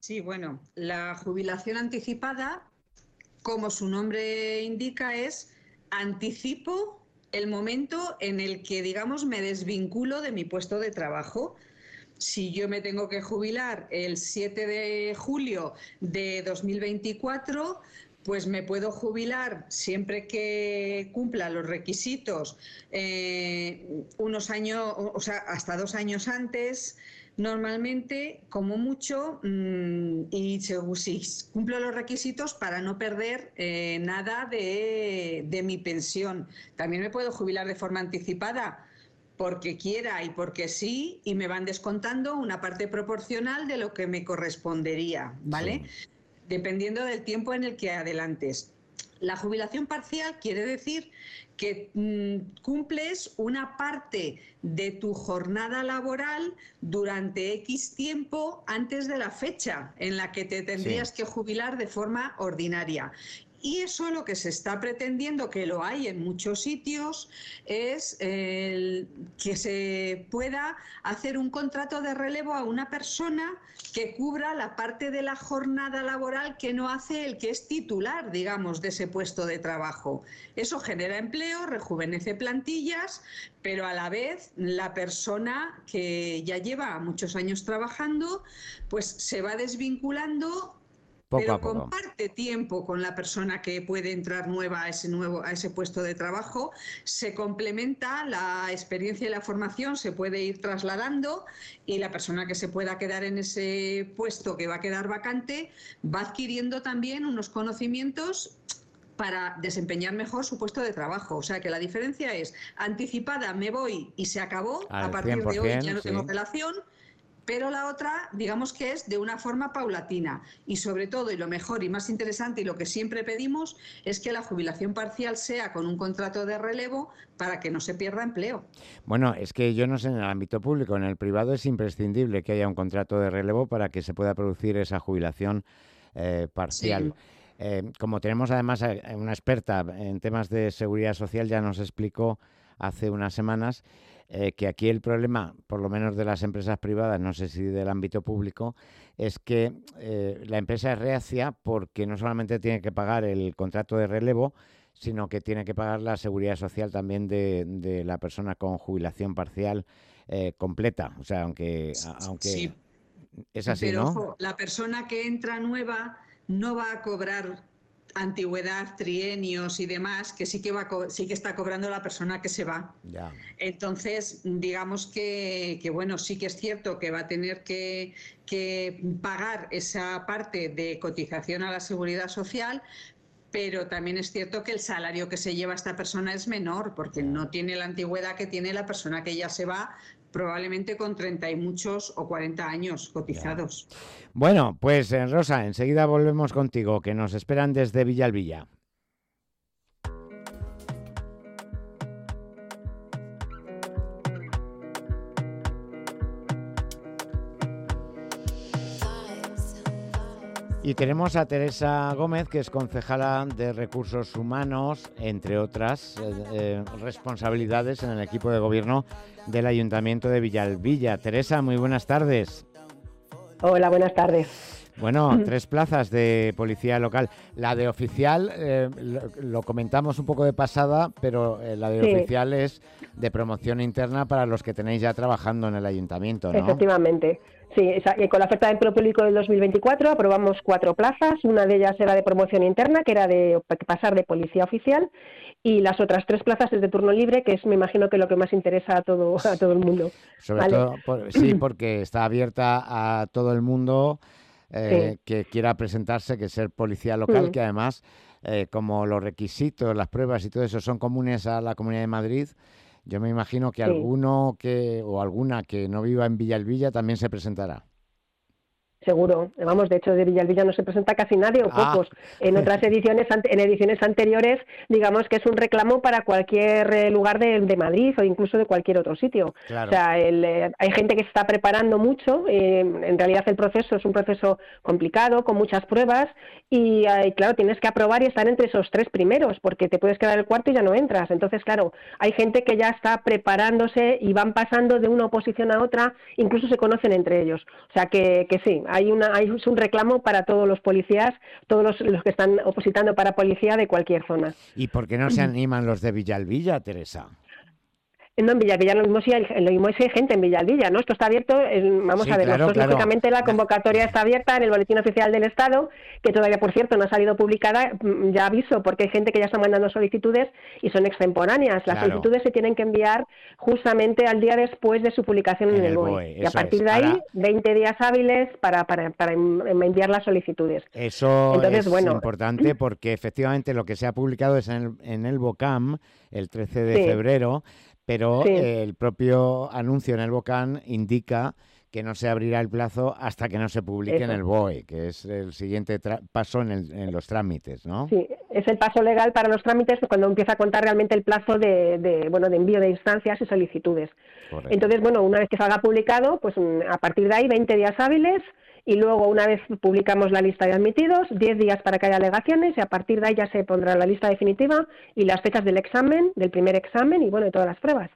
Sí, bueno, la jubilación anticipada, como su nombre indica, es anticipo el momento en el que, digamos, me desvinculo de mi puesto de trabajo. Si yo me tengo que jubilar el 7 de julio de 2024, pues me puedo jubilar siempre que cumpla los requisitos eh, unos años, o sea, hasta dos años antes, normalmente, como mucho, mm, y si cumplo los requisitos para no perder eh, nada de, de mi pensión. También me puedo jubilar de forma anticipada porque quiera y porque sí, y me van descontando una parte proporcional de lo que me correspondería, ¿vale? Dependiendo del tiempo en el que adelantes. La jubilación parcial quiere decir que mm, cumples una parte de tu jornada laboral durante X tiempo antes de la fecha en la que te tendrías que jubilar de forma ordinaria. Y eso lo que se está pretendiendo, que lo hay en muchos sitios, es que se pueda hacer un contrato de relevo a una persona que cubra la parte de la jornada laboral que no hace el que es titular, digamos, de ese puesto de trabajo. Eso genera empleo, rejuvenece plantillas, pero a la vez la persona que ya lleva muchos años trabajando, pues se va desvinculando pero comparte tiempo con la persona que puede entrar nueva a ese nuevo a ese puesto de trabajo, se complementa la experiencia y la formación se puede ir trasladando y la persona que se pueda quedar en ese puesto que va a quedar vacante va adquiriendo también unos conocimientos para desempeñar mejor su puesto de trabajo. O sea que la diferencia es anticipada, me voy y se acabó, a partir de hoy ya no tengo relación pero la otra, digamos que es de una forma paulatina. Y sobre todo, y lo mejor y más interesante y lo que siempre pedimos, es que la jubilación parcial sea con un contrato de relevo para que no se pierda empleo. Bueno, es que yo no sé, en el ámbito público, en el privado es imprescindible que haya un contrato de relevo para que se pueda producir esa jubilación eh, parcial. Eh, como tenemos además una experta en temas de seguridad social, ya nos explicó hace unas semanas eh, que aquí el problema, por lo menos de las empresas privadas, no sé si del ámbito público, es que eh, la empresa es reacia porque no solamente tiene que pagar el contrato de relevo, sino que tiene que pagar la seguridad social también de, la persona con jubilación parcial eh, completa. O sea, aunque, aunque es así, Pero, la persona que entra nueva no va a cobrar antigüedad, trienios y demás, que sí que, va, sí que está cobrando la persona que se va. Entonces, digamos que, bueno, sí que es cierto que va a tener que, que pagar esa parte de cotización a la seguridad social, pero también es cierto que el salario que se lleva esta persona es menor, porque no tiene la antigüedad que tiene la persona que ya se va, probablemente con 30 y muchos o 40 años cotizados. Bueno, pues eh, Rosa, enseguida volvemos contigo, que nos esperan desde Villalvilla. Y tenemos a Teresa Gómez, que es concejala de Recursos Humanos, entre otras eh, eh, responsabilidades en el equipo de gobierno del Ayuntamiento de Villalvilla. Teresa, muy buenas tardes. Hola, buenas tardes. Bueno, tres plazas de policía local. La de oficial, eh, lo, comentamos un poco de pasada, pero la de oficial es de promoción interna para los que tenéis ya trabajando en el ayuntamiento, ¿no? Efectivamente. Sí, con la oferta de empleo público del 2024 aprobamos cuatro plazas. Una de ellas era de promoción interna, que era de pasar de policía oficial, y las otras tres plazas es de turno libre, que es, me imagino, que lo que más interesa a todo, a todo el mundo. Sobre todo, sí, porque está abierta a todo el mundo eh, que quiera presentarse, que ser policía local, mm. que además, eh, como los requisitos, las pruebas y todo eso son comunes a la Comunidad de Madrid, yo me imagino que alguno que o alguna que no viva en Villalvilla también se presentará. Seguro. Vamos, de hecho, de Villalvilla no se presenta casi nadie o Ah. pocos. En otras ediciones, en ediciones anteriores, digamos que es un reclamo para cualquier eh, lugar de, de Madrid o incluso de cualquier otro sitio. Claro. O sea, el, eh, hay gente que se está preparando mucho. eh, en realidad el proceso es un proceso complicado, con muchas pruebas y, eh, claro, tienes que aprobar y estar entre esos tres primeros porque te puedes quedar el cuarto y ya no entras. Entonces, claro, hay gente que ya está preparándose y van pasando de una oposición a otra, incluso se conocen entre ellos. O sea que, que sí, hay, una, hay un reclamo para todos los policías, todos los, los que están opositando para policía de cualquier zona. ¿Y por qué no se animan los de Villalvilla, Teresa? No, en Villalvilla lo mismo, sí hay, lo mismo sí hay gente en Villalvilla, ¿no? Esto está abierto, vamos Sí, a ver, claro, nosotros, claro. lógicamente la convocatoria está abierta en el Boletín Oficial del Estado, que todavía, por cierto, no ha salido publicada, mm, ya aviso, porque hay gente que ya está mandando solicitudes y son extemporáneas. Las Claro. solicitudes se tienen que enviar justamente al día después de su publicación en, En el el BOE. BOE, y a partir es. de ahí, Ahora- 20 días hábiles para, para, para en- enviar las solicitudes. Eso Entonces, es bueno, importante porque efectivamente lo que se ha publicado es en el, en el BOCAM el 13 de Sí. febrero, pero Sí. el propio anuncio en el BOCAM indica que no se abrirá el plazo hasta que no se publique en el BOE, que es el siguiente tra- paso en, el- en los trámites, ¿no? Sí, es el paso legal para los trámites cuando empieza a contar realmente el plazo de, de, bueno, de envío de instancias y solicitudes. Correcto. Entonces, bueno, una vez que salga publicado, pues mm, a partir de ahí 20 días hábiles y luego una vez publicamos la lista de admitidos, 10 días para que haya alegaciones y a partir de ahí ya se pondrá la lista definitiva y las fechas del examen, del primer examen y bueno, de todas las pruebas.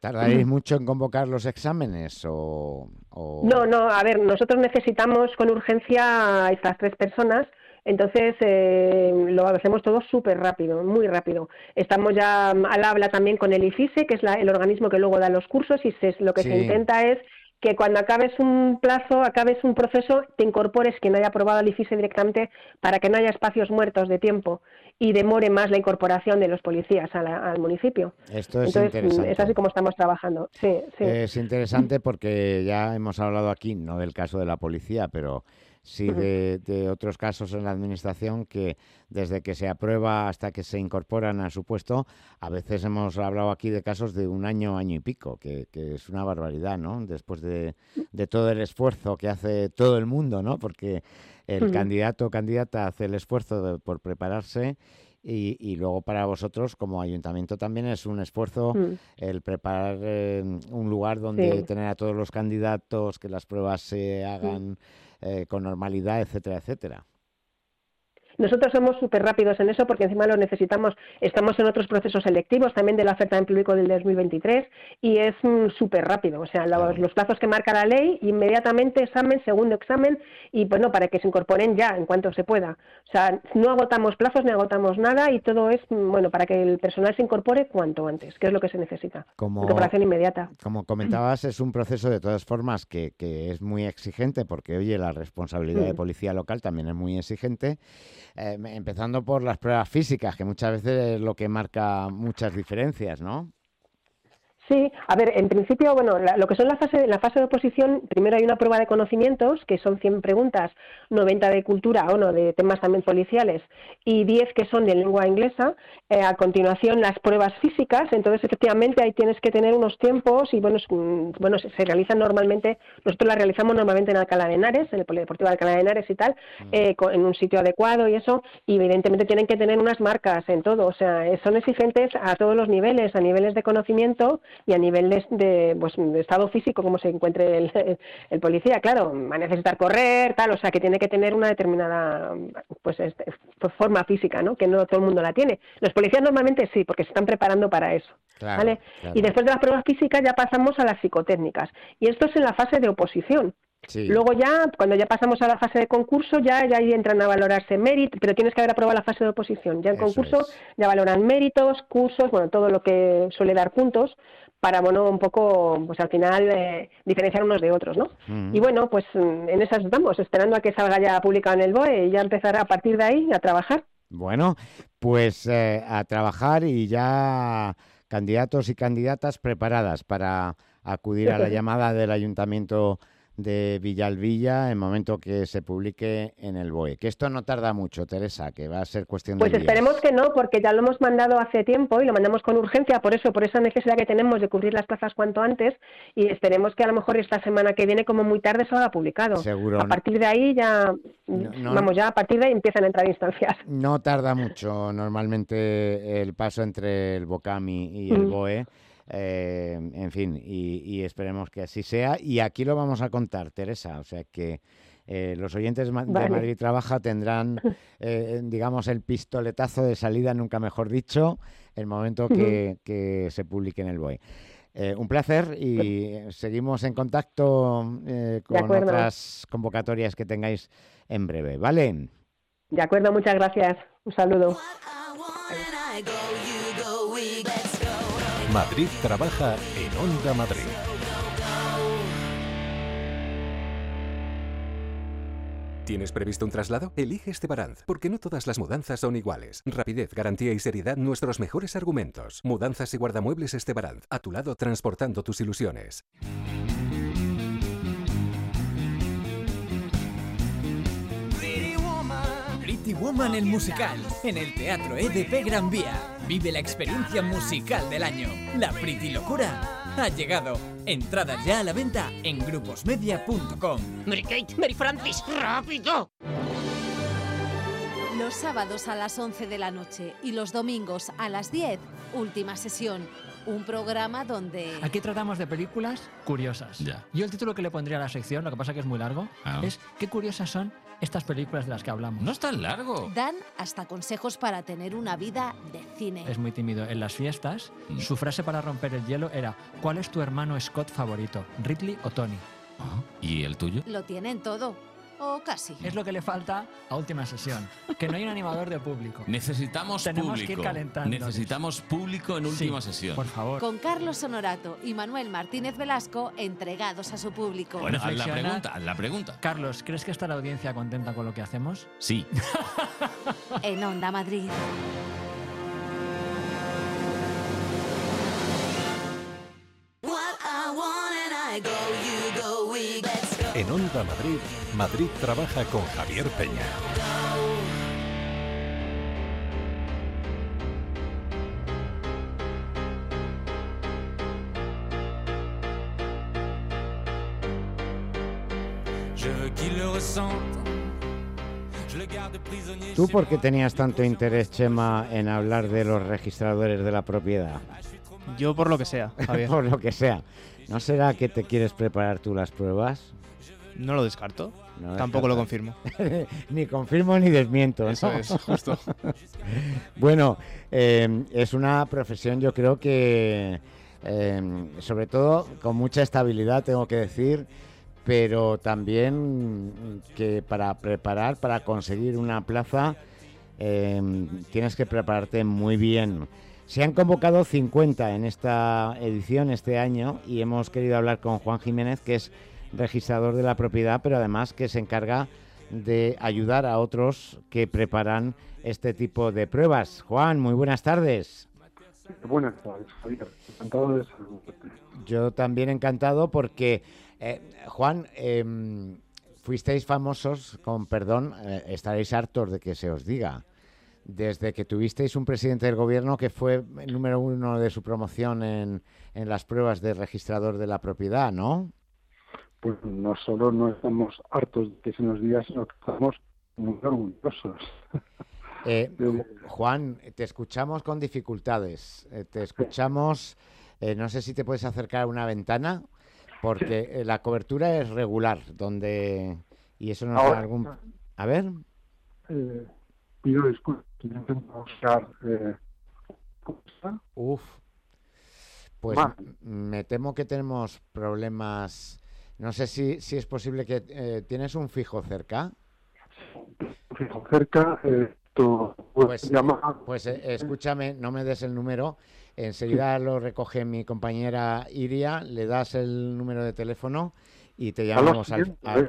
¿Tardaréis mucho en convocar los exámenes o...? o- No, no, a ver, nosotros necesitamos con urgencia a estas tres personas, entonces eh, lo hacemos todo súper rápido, muy rápido. Estamos ya mm, al habla también con el IFISE, que es la- el organismo que luego da los cursos, y se- lo que se intenta es que cuando acabes un plazo, acabes un proceso, te incorpores quien haya aprobado el IFISE directamente para que no haya espacios muertos de tiempo y demore más la incorporación de los policías a la- al municipio. Esto es Entonces, interesante. es así como estamos trabajando. Sí, sí. Es interesante porque ya hemos hablado aquí, no del caso de la policía, pero sí de, de otros casos en la administración que desde que se aprueba hasta que se incorporan a su puesto, a veces hemos hablado aquí de casos de un año, año y pico, que, que es una barbaridad, ¿no? Después de, de todo el esfuerzo que hace todo el mundo, ¿no? Porque el candidato o candidata hace el esfuerzo de- por prepararse y, y luego para vosotros como ayuntamiento también es un esfuerzo Mm. el preparar eh, un lugar donde Sí. tener a todos los candidatos, que las pruebas se hagan eh, con normalidad, etcétera, etcétera. Nosotros somos súper rápidos en eso porque encima lo necesitamos. Estamos en otros procesos selectivos también de la oferta de público del 2023 y es mm, súper rápido. O sea, los, los plazos que marca la ley, inmediatamente examen, segundo examen y bueno, para que se incorporen ya en cuanto se pueda. O sea, no agotamos plazos ni agotamos nada y todo es, mm, bueno, para que el personal se incorpore cuanto antes, que es lo que se necesita. Como- Incorporación inmediata. Como comentabas, es un proceso de todas formas que, que es muy exigente porque, oye, la responsabilidad de Mm. policía local también es muy exigente, eh, empezando por las pruebas físicas, que muchas veces es lo que marca muchas diferencias, ¿no? Sí, a ver, en principio, bueno, la- lo que son la fase, la fase de oposición, primero hay una prueba de conocimientos, que son 100 preguntas, 90 de cultura, o no, de temas también policiales, y 10 que son de lengua inglesa. Eh, a continuación, las pruebas físicas, entonces, efectivamente, ahí tienes que tener unos tiempos, y bueno, es- mm, bueno se, se realizan normalmente, nosotros las realizamos normalmente en Alcalá de Henares, en el Polideportivo de Alcalá de Henares y tal, eh, co- en un sitio adecuado y eso, y evidentemente tienen que tener unas marcas en todo, o sea, eh, son exigentes a todos los niveles, a niveles de conocimiento y a nivel de, de, pues, de estado físico, como se encuentre el, el policía, claro, va a necesitar correr, tal, o sea, que tiene que tener una determinada pues, este, forma física, ¿no? Que no todo el mundo la tiene. Los policías normalmente sí, porque se están preparando para eso. Claro, ¿vale? claro. Y después de las pruebas físicas ya pasamos a las psicotécnicas. Y esto es en la fase de oposición. Sí. Luego ya, cuando ya pasamos a la fase de concurso, ya, ya ahí entran a valorarse méritos, pero tienes que haber aprobado la fase de oposición. Ya en Eso concurso es. ya valoran méritos, cursos, bueno, todo lo que suele dar puntos para, bueno, un poco, pues al final eh, diferenciar unos de otros, ¿no? Mm. Y bueno, pues mm, en esas estamos, esperando a que salga ya publicado en el BOE y ya empezar a partir de ahí a trabajar. Bueno, pues eh, a trabajar y ya candidatos y candidatas preparadas para acudir a la llamada del Ayuntamiento de Villalvilla en el momento que se publique en el BOE. Que esto no tarda mucho, Teresa, que va a ser cuestión de Pues esperemos que no, porque ya lo hemos mandado hace tiempo y lo mandamos con urgencia, por eso, por esa necesidad que tenemos de cubrir las plazas cuanto antes y esperemos que a lo mejor esta semana que viene, como muy tarde, salga publicado. Seguro. A partir de ahí ya, no- vamos, ya a partir de ahí empiezan a entrar instancias. No tarda mucho normalmente el paso entre el BOCAMI y el Mm. BOE. Eh, en fin, y, y esperemos que así sea. Y aquí lo vamos a contar, Teresa. O sea que eh, los oyentes de Vale. Madrid Trabaja tendrán, eh, digamos, el pistoletazo de salida, nunca mejor dicho, el momento que, que se publique en el BOE. Eh, un placer y seguimos en contacto eh, con otras convocatorias que tengáis en breve, ¿vale? De acuerdo, muchas gracias. Un saludo. Madrid trabaja en Onda Madrid. ¿Tienes previsto un traslado? Elige Estebaranz, porque no todas las mudanzas son iguales. Rapidez, garantía y seriedad, nuestros mejores argumentos. Mudanzas y guardamuebles Estebaranz, a tu lado transportando tus ilusiones. Pretty Woman el musical, en el Teatro EDP Gran Vía. Vive la experiencia musical del año. La Pretty Locura ha llegado. Entradas ya a la venta en gruposmedia.com. Mary Kate, Mary Francis, rápido. Los sábados a las 11 de la noche y los domingos a las 10, última sesión. Un programa donde... Aquí tratamos de películas curiosas. Yo el título que le pondría a la sección, lo que pasa que es muy largo, Ah. es ¿Qué curiosas son estas películas de las que hablamos? No es tan largo. Dan hasta consejos para tener una vida de cine. Es muy tímido. En las fiestas, Mm. su frase para romper el hielo era ¿Cuál es tu hermano Scott favorito? ¿Ridley o Tony? ¿Y el tuyo? Lo tienen todo. O casi. Es lo que le falta a última sesión. Que no hay un animador de público. Necesitamos Tenemos público. que ir calentando. Necesitamos público en última Sí, sesión. Por favor. Con Carlos Honorato y Manuel Martínez Velasco entregados a su público. Bueno, haz la pregunta, haz la pregunta. Carlos, ¿crees que está la audiencia contenta con lo que hacemos? Sí. En Onda Madrid. En Onda Madrid, Madrid trabaja con Javier Peña. ¿Tú por qué tenías tanto interés, Chema, en hablar de los registradores de la propiedad? Yo por lo que sea, Javier. por lo que sea. ¿No será que te quieres preparar tú las pruebas? No lo descarto. No Tampoco lo confirmo. ni confirmo ni desmiento. ¿no? Eso es, justo. bueno, eh, es una profesión yo creo que, eh, sobre todo con mucha estabilidad, tengo que decir, pero también que para preparar, para conseguir una plaza, eh, tienes que prepararte muy bien. Se han convocado 50 en esta edición, este año, y hemos querido hablar con Juan Jiménez, que es registrador de la propiedad, pero además que se encarga de ayudar a otros que preparan este tipo de pruebas. Juan, muy buenas tardes. Buenas tardes, Javier. Encantado de saludarte. Yo también encantado porque, eh, Juan, em, fuisteis famosos, con perdón, eh, estaréis hartos de que se os diga, desde que tuvisteis un presidente del gobierno que fue el número uno de su promoción en, en las pruebas de registrador de la propiedad, ¿no? Pues no solo no estamos hartos de que se nos diga, sino que estamos muy orgullosos. Eh, Ju- Juan, te escuchamos con dificultades. eh, te escuchamos, eh, no sé si te puedes acercar a una ventana, porque la cobertura es regular, donde y eso nos da algún. A ver, Eh, pido disculpas, uf, pues me temo que tenemos problemas. No sé si, si es posible que eh, tienes un fijo cerca. Fijo cerca, eh, tu Pues, llamada. pues eh, escúchame, no me des el número. Enseguida lo recoge mi compañera Iria, le das el número de teléfono y te llamamos al, eh.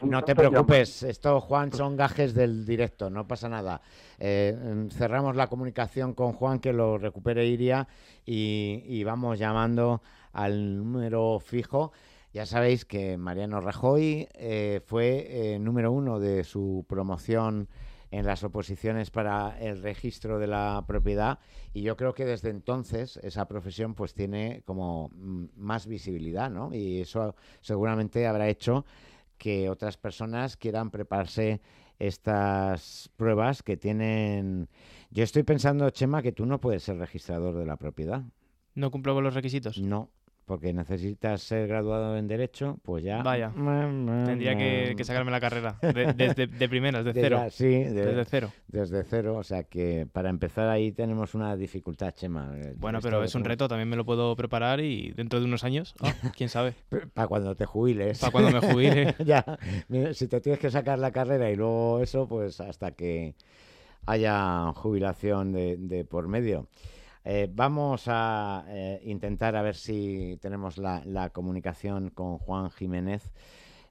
No te preocupes, esto, Juan, son gajes del directo, no pasa nada. Eh, cerramos la comunicación con Juan, que lo recupere Iria, y, y vamos llamando al número fijo. Ya sabéis que Mariano Rajoy eh, fue eh, número uno de su promoción en las oposiciones para el registro de la propiedad y yo creo que desde entonces esa profesión pues tiene como mm, más visibilidad, ¿no? Y eso seguramente habrá hecho que otras personas quieran prepararse estas pruebas que tienen... Yo estoy pensando, Chema, que tú no puedes ser registrador de la propiedad. ¿No cumplo con los requisitos? No, porque necesitas ser graduado en Derecho, pues ya... Vaya, tendría que, que sacarme la carrera de, desde de primeras, de De cero. sí, de- desde cero. Desde cero, o sea que para empezar ahí tenemos una dificultad, Chema. eh, Bueno, pero es un cómo- reto, también me lo puedo preparar y dentro de unos años, ah, quién sabe. Para cuando te jubiles. Pa' cuando me jubile. ya, si te tienes que sacar la carrera y luego eso, pues hasta que haya jubilación de, de por medio. Eh, vamos a eh, intentar a ver si tenemos la, la comunicación con Juan Jiménez,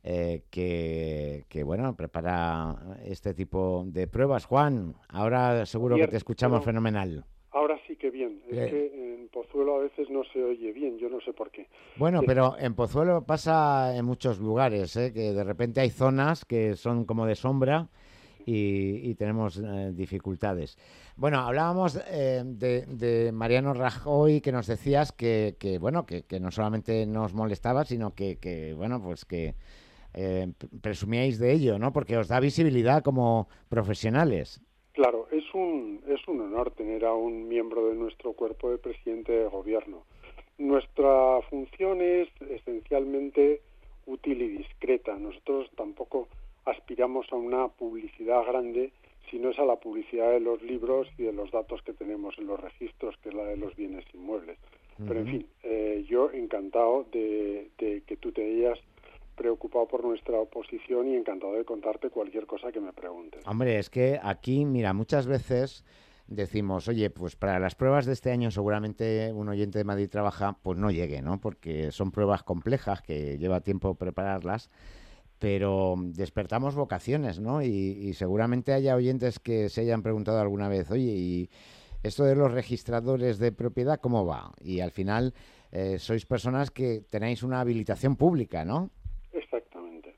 eh, que, que, bueno, prepara este tipo de pruebas. Juan, ahora seguro que te escuchamos fenomenal. Ahora sí que bien. Es Eh. que en Pozuelo a veces no se oye bien, yo no sé por qué. Bueno, pero en Pozuelo pasa en muchos lugares, ¿eh? que de repente hay zonas que son como de sombra y, tenemos eh, dificultades. Bueno, hablábamos eh, de, de Mariano Rajoy, que nos decías que, bueno, que, no solamente nos molestaba, sino que, bueno, pues que eh, presumíais de ello, ¿no? Porque os da visibilidad como profesionales. Claro, es un, es un honor tener a un miembro de nuestro cuerpo de presidente de gobierno. Nuestra función es esencialmente útil y discreta. Nosotros tampoco aspiramos a una publicidad grande, sino es a la publicidad de los libros y de los datos que tenemos en los registros, que es la de los bienes inmuebles. Pero en fin, eh, yo encantado de, de que tú te hayas preocupado por nuestra oposición y encantado de contarte cualquier cosa que me preguntes. Hombre, es que aquí, mira, muchas veces decimos, oye, pues para las pruebas de este año seguramente un oyente de Madrid trabaja, pues no llegue, ¿no? Porque son pruebas complejas que lleva tiempo prepararlas, pero despertamos vocaciones, ¿no? Y, seguramente haya oyentes que se hayan preguntado alguna vez, oye, ¿y esto de los registradores de propiedad cómo va? Y al final eh, sois personas que tenéis una habilitación pública, ¿no? Exactamente.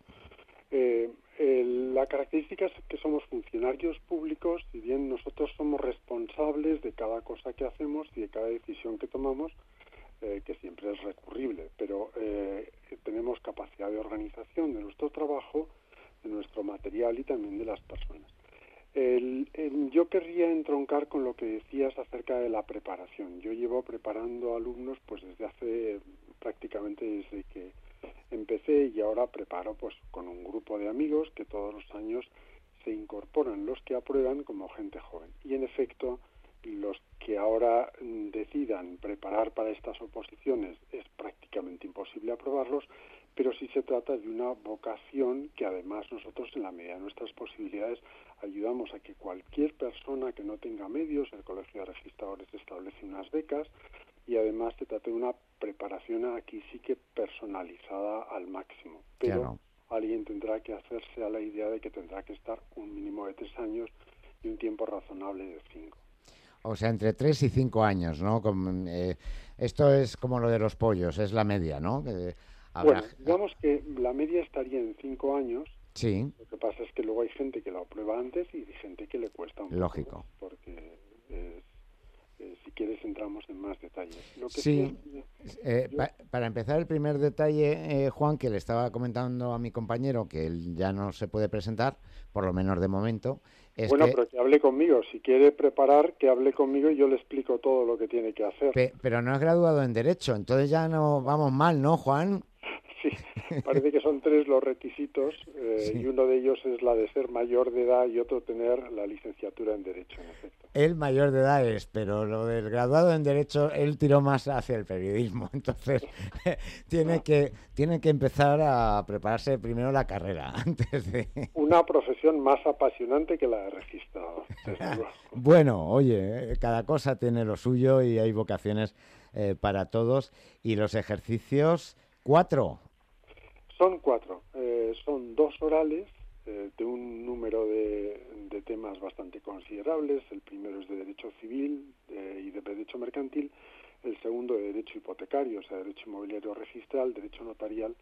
Eh, el- la característica es que somos funcionarios públicos, si bien nosotros somos responsables de cada cosa que hacemos y de cada decisión que tomamos, eh, que siempre es recurrible, pero eh, tenemos capacidad de organización de nuestro trabajo, de nuestro material y también de las personas. Yo querría entroncar con lo que decías acerca de la preparación. Yo llevo preparando alumnos pues desde hace prácticamente desde que empecé y ahora preparo pues con un grupo de amigos que todos los años se incorporan los que aprueban como gente joven. Y en efecto, los que ahora decidan preparar para estas oposiciones es prácticamente imposible aprobarlos, pero sí se trata de una vocación que además nosotros en la medida de nuestras posibilidades ayudamos a que cualquier persona que no tenga medios, el Colegio de Registradores establece unas becas y además se trata de una preparación aquí sí que personalizada al máximo. Pero Claro. alguien tendrá que hacerse a la idea de que tendrá que estar un mínimo de tres años y un tiempo razonable de cinco. O sea, entre 3 y 5 años, ¿no? Eh, esto es como lo de los pollos, es la media, ¿no? Habrá- Bueno, digamos que la media estaría en cinco años. Sí, Lo que pasa es que luego hay gente que lo aprueba antes y hay gente que le cuesta un poco lógico. porque es- eh, si quieres entramos en más detalles. Lo que Sí, es- eh, yo- pa- para empezar el primer detalle, eh, Juan, que le estaba comentando a mi compañero que él ya no se puede presentar, por lo menos de momento, es bueno, que... pero que hable conmigo. Si quiere preparar, que hable conmigo y yo le explico todo lo que tiene que hacer. pe- pero no es graduado en Derecho, entonces ya no vamos mal, ¿no, Juan? Sí, parece que son tres los requisitos eh, Sí. y uno de ellos es la de ser mayor de edad y otro tener la licenciatura en Derecho, en efecto. Él mayor de edad es, pero lo del graduado en Derecho, él tiró más hacia el periodismo. Entonces, tiene, que, tiene que empezar a prepararse primero la carrera antes de... Una profesión más apasionante que la de luego. Bueno, oye, cada cosa tiene lo suyo y hay vocaciones eh, para todos. Y los ejercicios, cuatro. Son cuatro. Eh, son dos orales eh, de un número de, de temas bastante considerables. El primero es de derecho civil eh, y de derecho mercantil. El segundo de derecho hipotecario, o sea, derecho inmobiliario registral, derecho notarial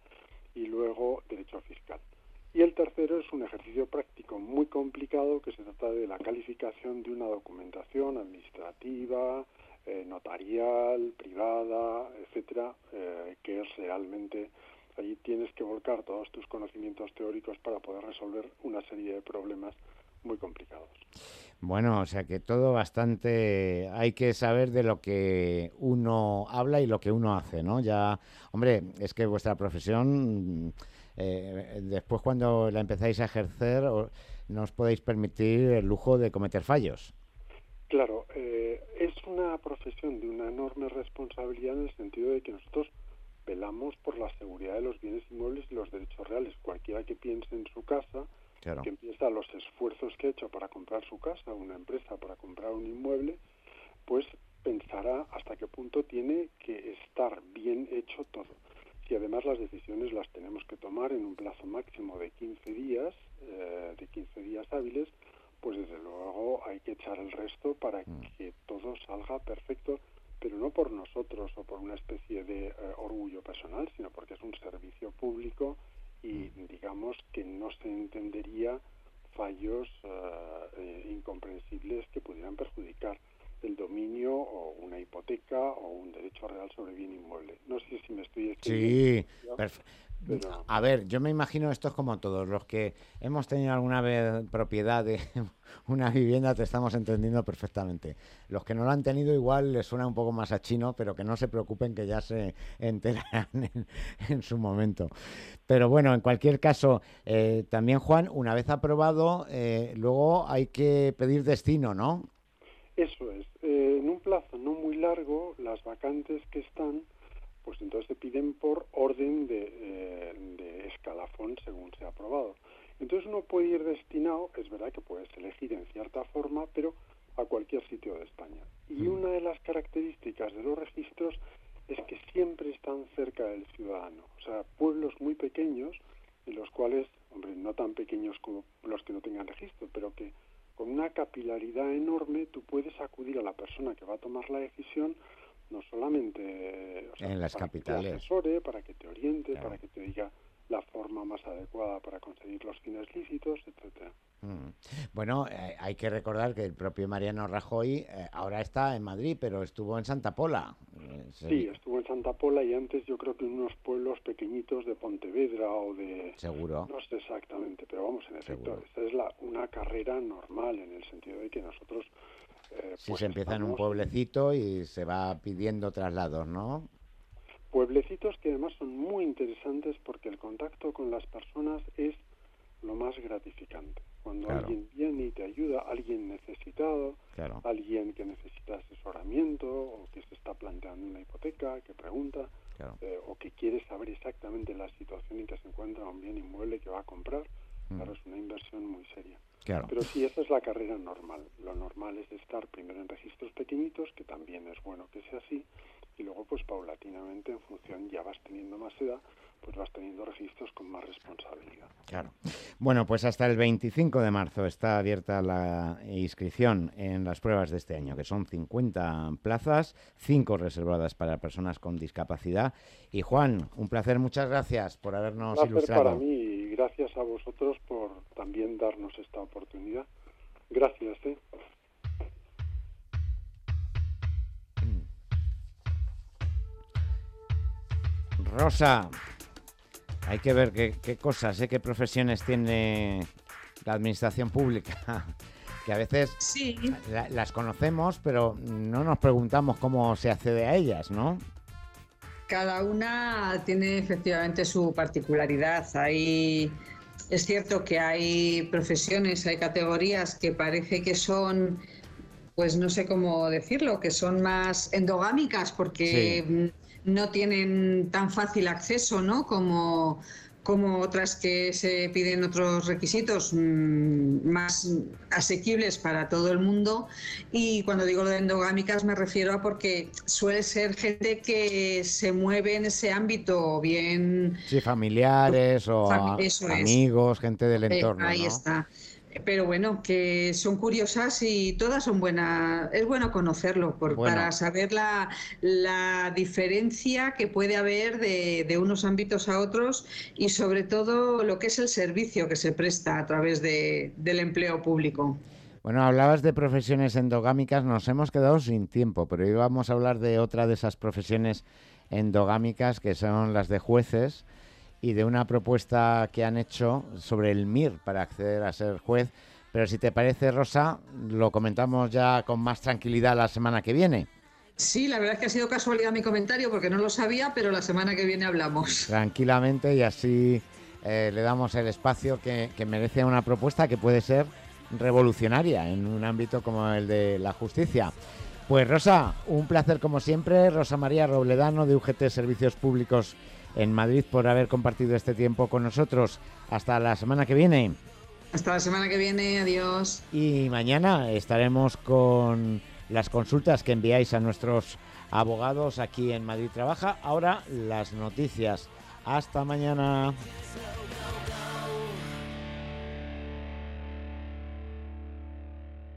y luego derecho fiscal. Y el tercero es un ejercicio práctico muy complicado que se trata de la calificación de una documentación administrativa, eh, notarial, privada, etcétera, eh, que es realmente allí tienes que volcar todos tus conocimientos teóricos para poder resolver una serie de problemas muy complicados. Bueno, o sea que todo bastante hay que saber de lo que uno habla y lo que uno hace, ¿no? Ya, hombre, es que vuestra profesión eh, después cuando la empezáis a ejercer no os podéis permitir el lujo de cometer fallos. Claro, eh, es una profesión de una enorme responsabilidad en el sentido de que nosotros velamos por la seguridad de los bienes inmuebles y los derechos reales. Cualquiera que piense en su casa, que empieza los esfuerzos que ha hecho para comprar su casa, una empresa para comprar un inmueble, pues pensará hasta qué punto tiene que estar bien hecho todo. Si además las decisiones las tenemos que tomar en un plazo máximo de 15 días, eh, de 15 días hábiles, pues desde luego hay que echar el resto para mm. que todo salga perfecto pero no por nosotros o por una especie de eh, orgullo personal, sino porque es un servicio público y mm. digamos que no se entendería fallos eh, eh, incomprensibles que pudieran perjudicar el dominio o una hipoteca o un derecho real sobre bien inmueble. No sé si me estoy. Sí, A ver, yo me imagino esto es como todos los que hemos tenido alguna vez propiedad de una vivienda, te estamos entendiendo perfectamente. Los que no lo han tenido igual les suena un poco más a chino, pero que no se preocupen que ya se enterarán en, su momento. Pero bueno, en cualquier caso, eh, también Juan, una vez aprobado, eh, luego hay que pedir destino, ¿no? Eso es. Eh, en un plazo no muy largo, las vacantes que están pues entonces se piden por orden eh, de, escalafón según se ha aprobado. Entonces uno puede ir destinado, es verdad que puedes elegir en cierta forma, pero a cualquier sitio de España. Y mm. una de las características de los registros es que siempre están cerca del ciudadano. O sea, pueblos muy pequeños, en los cuales, hombre, no tan pequeños como los que no tengan registro, pero que con una capilaridad enorme tú puedes acudir a la persona que va a tomar la decisión no solamente en las para capitales. Que te asesore, para que te oriente, para que te diga la forma más adecuada para conseguir los fines lícitos, etcétera. Mm. Bueno, eh, hay que recordar que el propio Mariano Rajoy eh, ahora está en Madrid, pero estuvo en Santa Pola. Eh, sí, estuvo en Santa Pola y antes yo creo que en unos pueblos pequeñitos de Pontevedra o de... Seguro. No sé exactamente, pero vamos, en efecto, esta es la, una carrera normal en el sentido de que nosotros eh, si pues se empieza en un pueblecito y se va pidiendo traslados, ¿no? Pueblecitos que además son muy interesantes porque el contacto con las personas es lo más gratificante. Cuando alguien viene y te ayuda, alguien necesitado, alguien que necesita asesoramiento o que se está planteando una hipoteca, que pregunta, eh, o que quiere saber exactamente la situación en que se encuentra un bien inmueble que va a comprar, claro, es una inversión muy seria. Pero sí, esa es la carrera normal. Lo normal es estar primero en registros pequeñitos, que también es bueno que sea así, y luego pues paulatinamente en función ya vas teniendo más edad, pues vas teniendo registros con más responsabilidad. Claro. Bueno, pues hasta el 25 de marzo está abierta la inscripción en las pruebas de este año, que son 50 plazas, 5 reservadas para personas con discapacidad. Y Juan, un placer, muchas gracias por habernos un ilustrado. para mí y gracias a vosotros por también darnos esta oportunidad. Gracias. ¿eh? Rosa, hay que ver qué, cosas, ¿eh? qué profesiones tiene la administración pública. que a veces las conocemos, pero no nos preguntamos cómo se accede a ellas, ¿no? Cada una tiene efectivamente su particularidad. Hay, es cierto que hay profesiones, hay categorías que parece que son, pues no sé cómo decirlo, que son más endogámicas porque no tienen tan fácil acceso, ¿no? Como, como otras que se piden otros requisitos mm, más asequibles para todo el mundo. Y cuando digo lo de endogámicas me refiero a porque suele ser gente que se mueve en ese ámbito, bien... Sí, familiares o amigos, gente del eh, entorno. ahí está. Pero bueno, que son curiosas y todas son buenas. Es bueno conocerlo por, Bueno. para saber la, la diferencia que puede haber de, de unos ámbitos a otros y sobre todo lo que es el servicio que se presta a través de- del empleo público. Bueno, hablabas de profesiones endogámicas, nos hemos quedado sin tiempo, pero íbamos a hablar de otra de esas profesiones endogámicas que son las de jueces y de una propuesta que han hecho sobre el MIR para acceder a ser juez. Pero si te parece, Rosa, lo comentamos ya con más tranquilidad la semana que viene. Sí, la verdad es que ha sido casualidad mi comentario porque no lo sabía, pero la semana que viene hablamos. Tranquilamente y así eh, le damos el espacio que, que merece una propuesta que puede ser revolucionaria en un ámbito como el de la justicia. Pues Rosa, un placer como siempre. Rosa María Robledano de UGT Servicios Públicos en Madrid por haber compartido este tiempo con nosotros. Hasta la semana que viene. Hasta la semana que viene, adiós. Y mañana estaremos con las consultas que enviáis a nuestros abogados aquí en Madrid Trabaja. Ahora las noticias. Hasta mañana.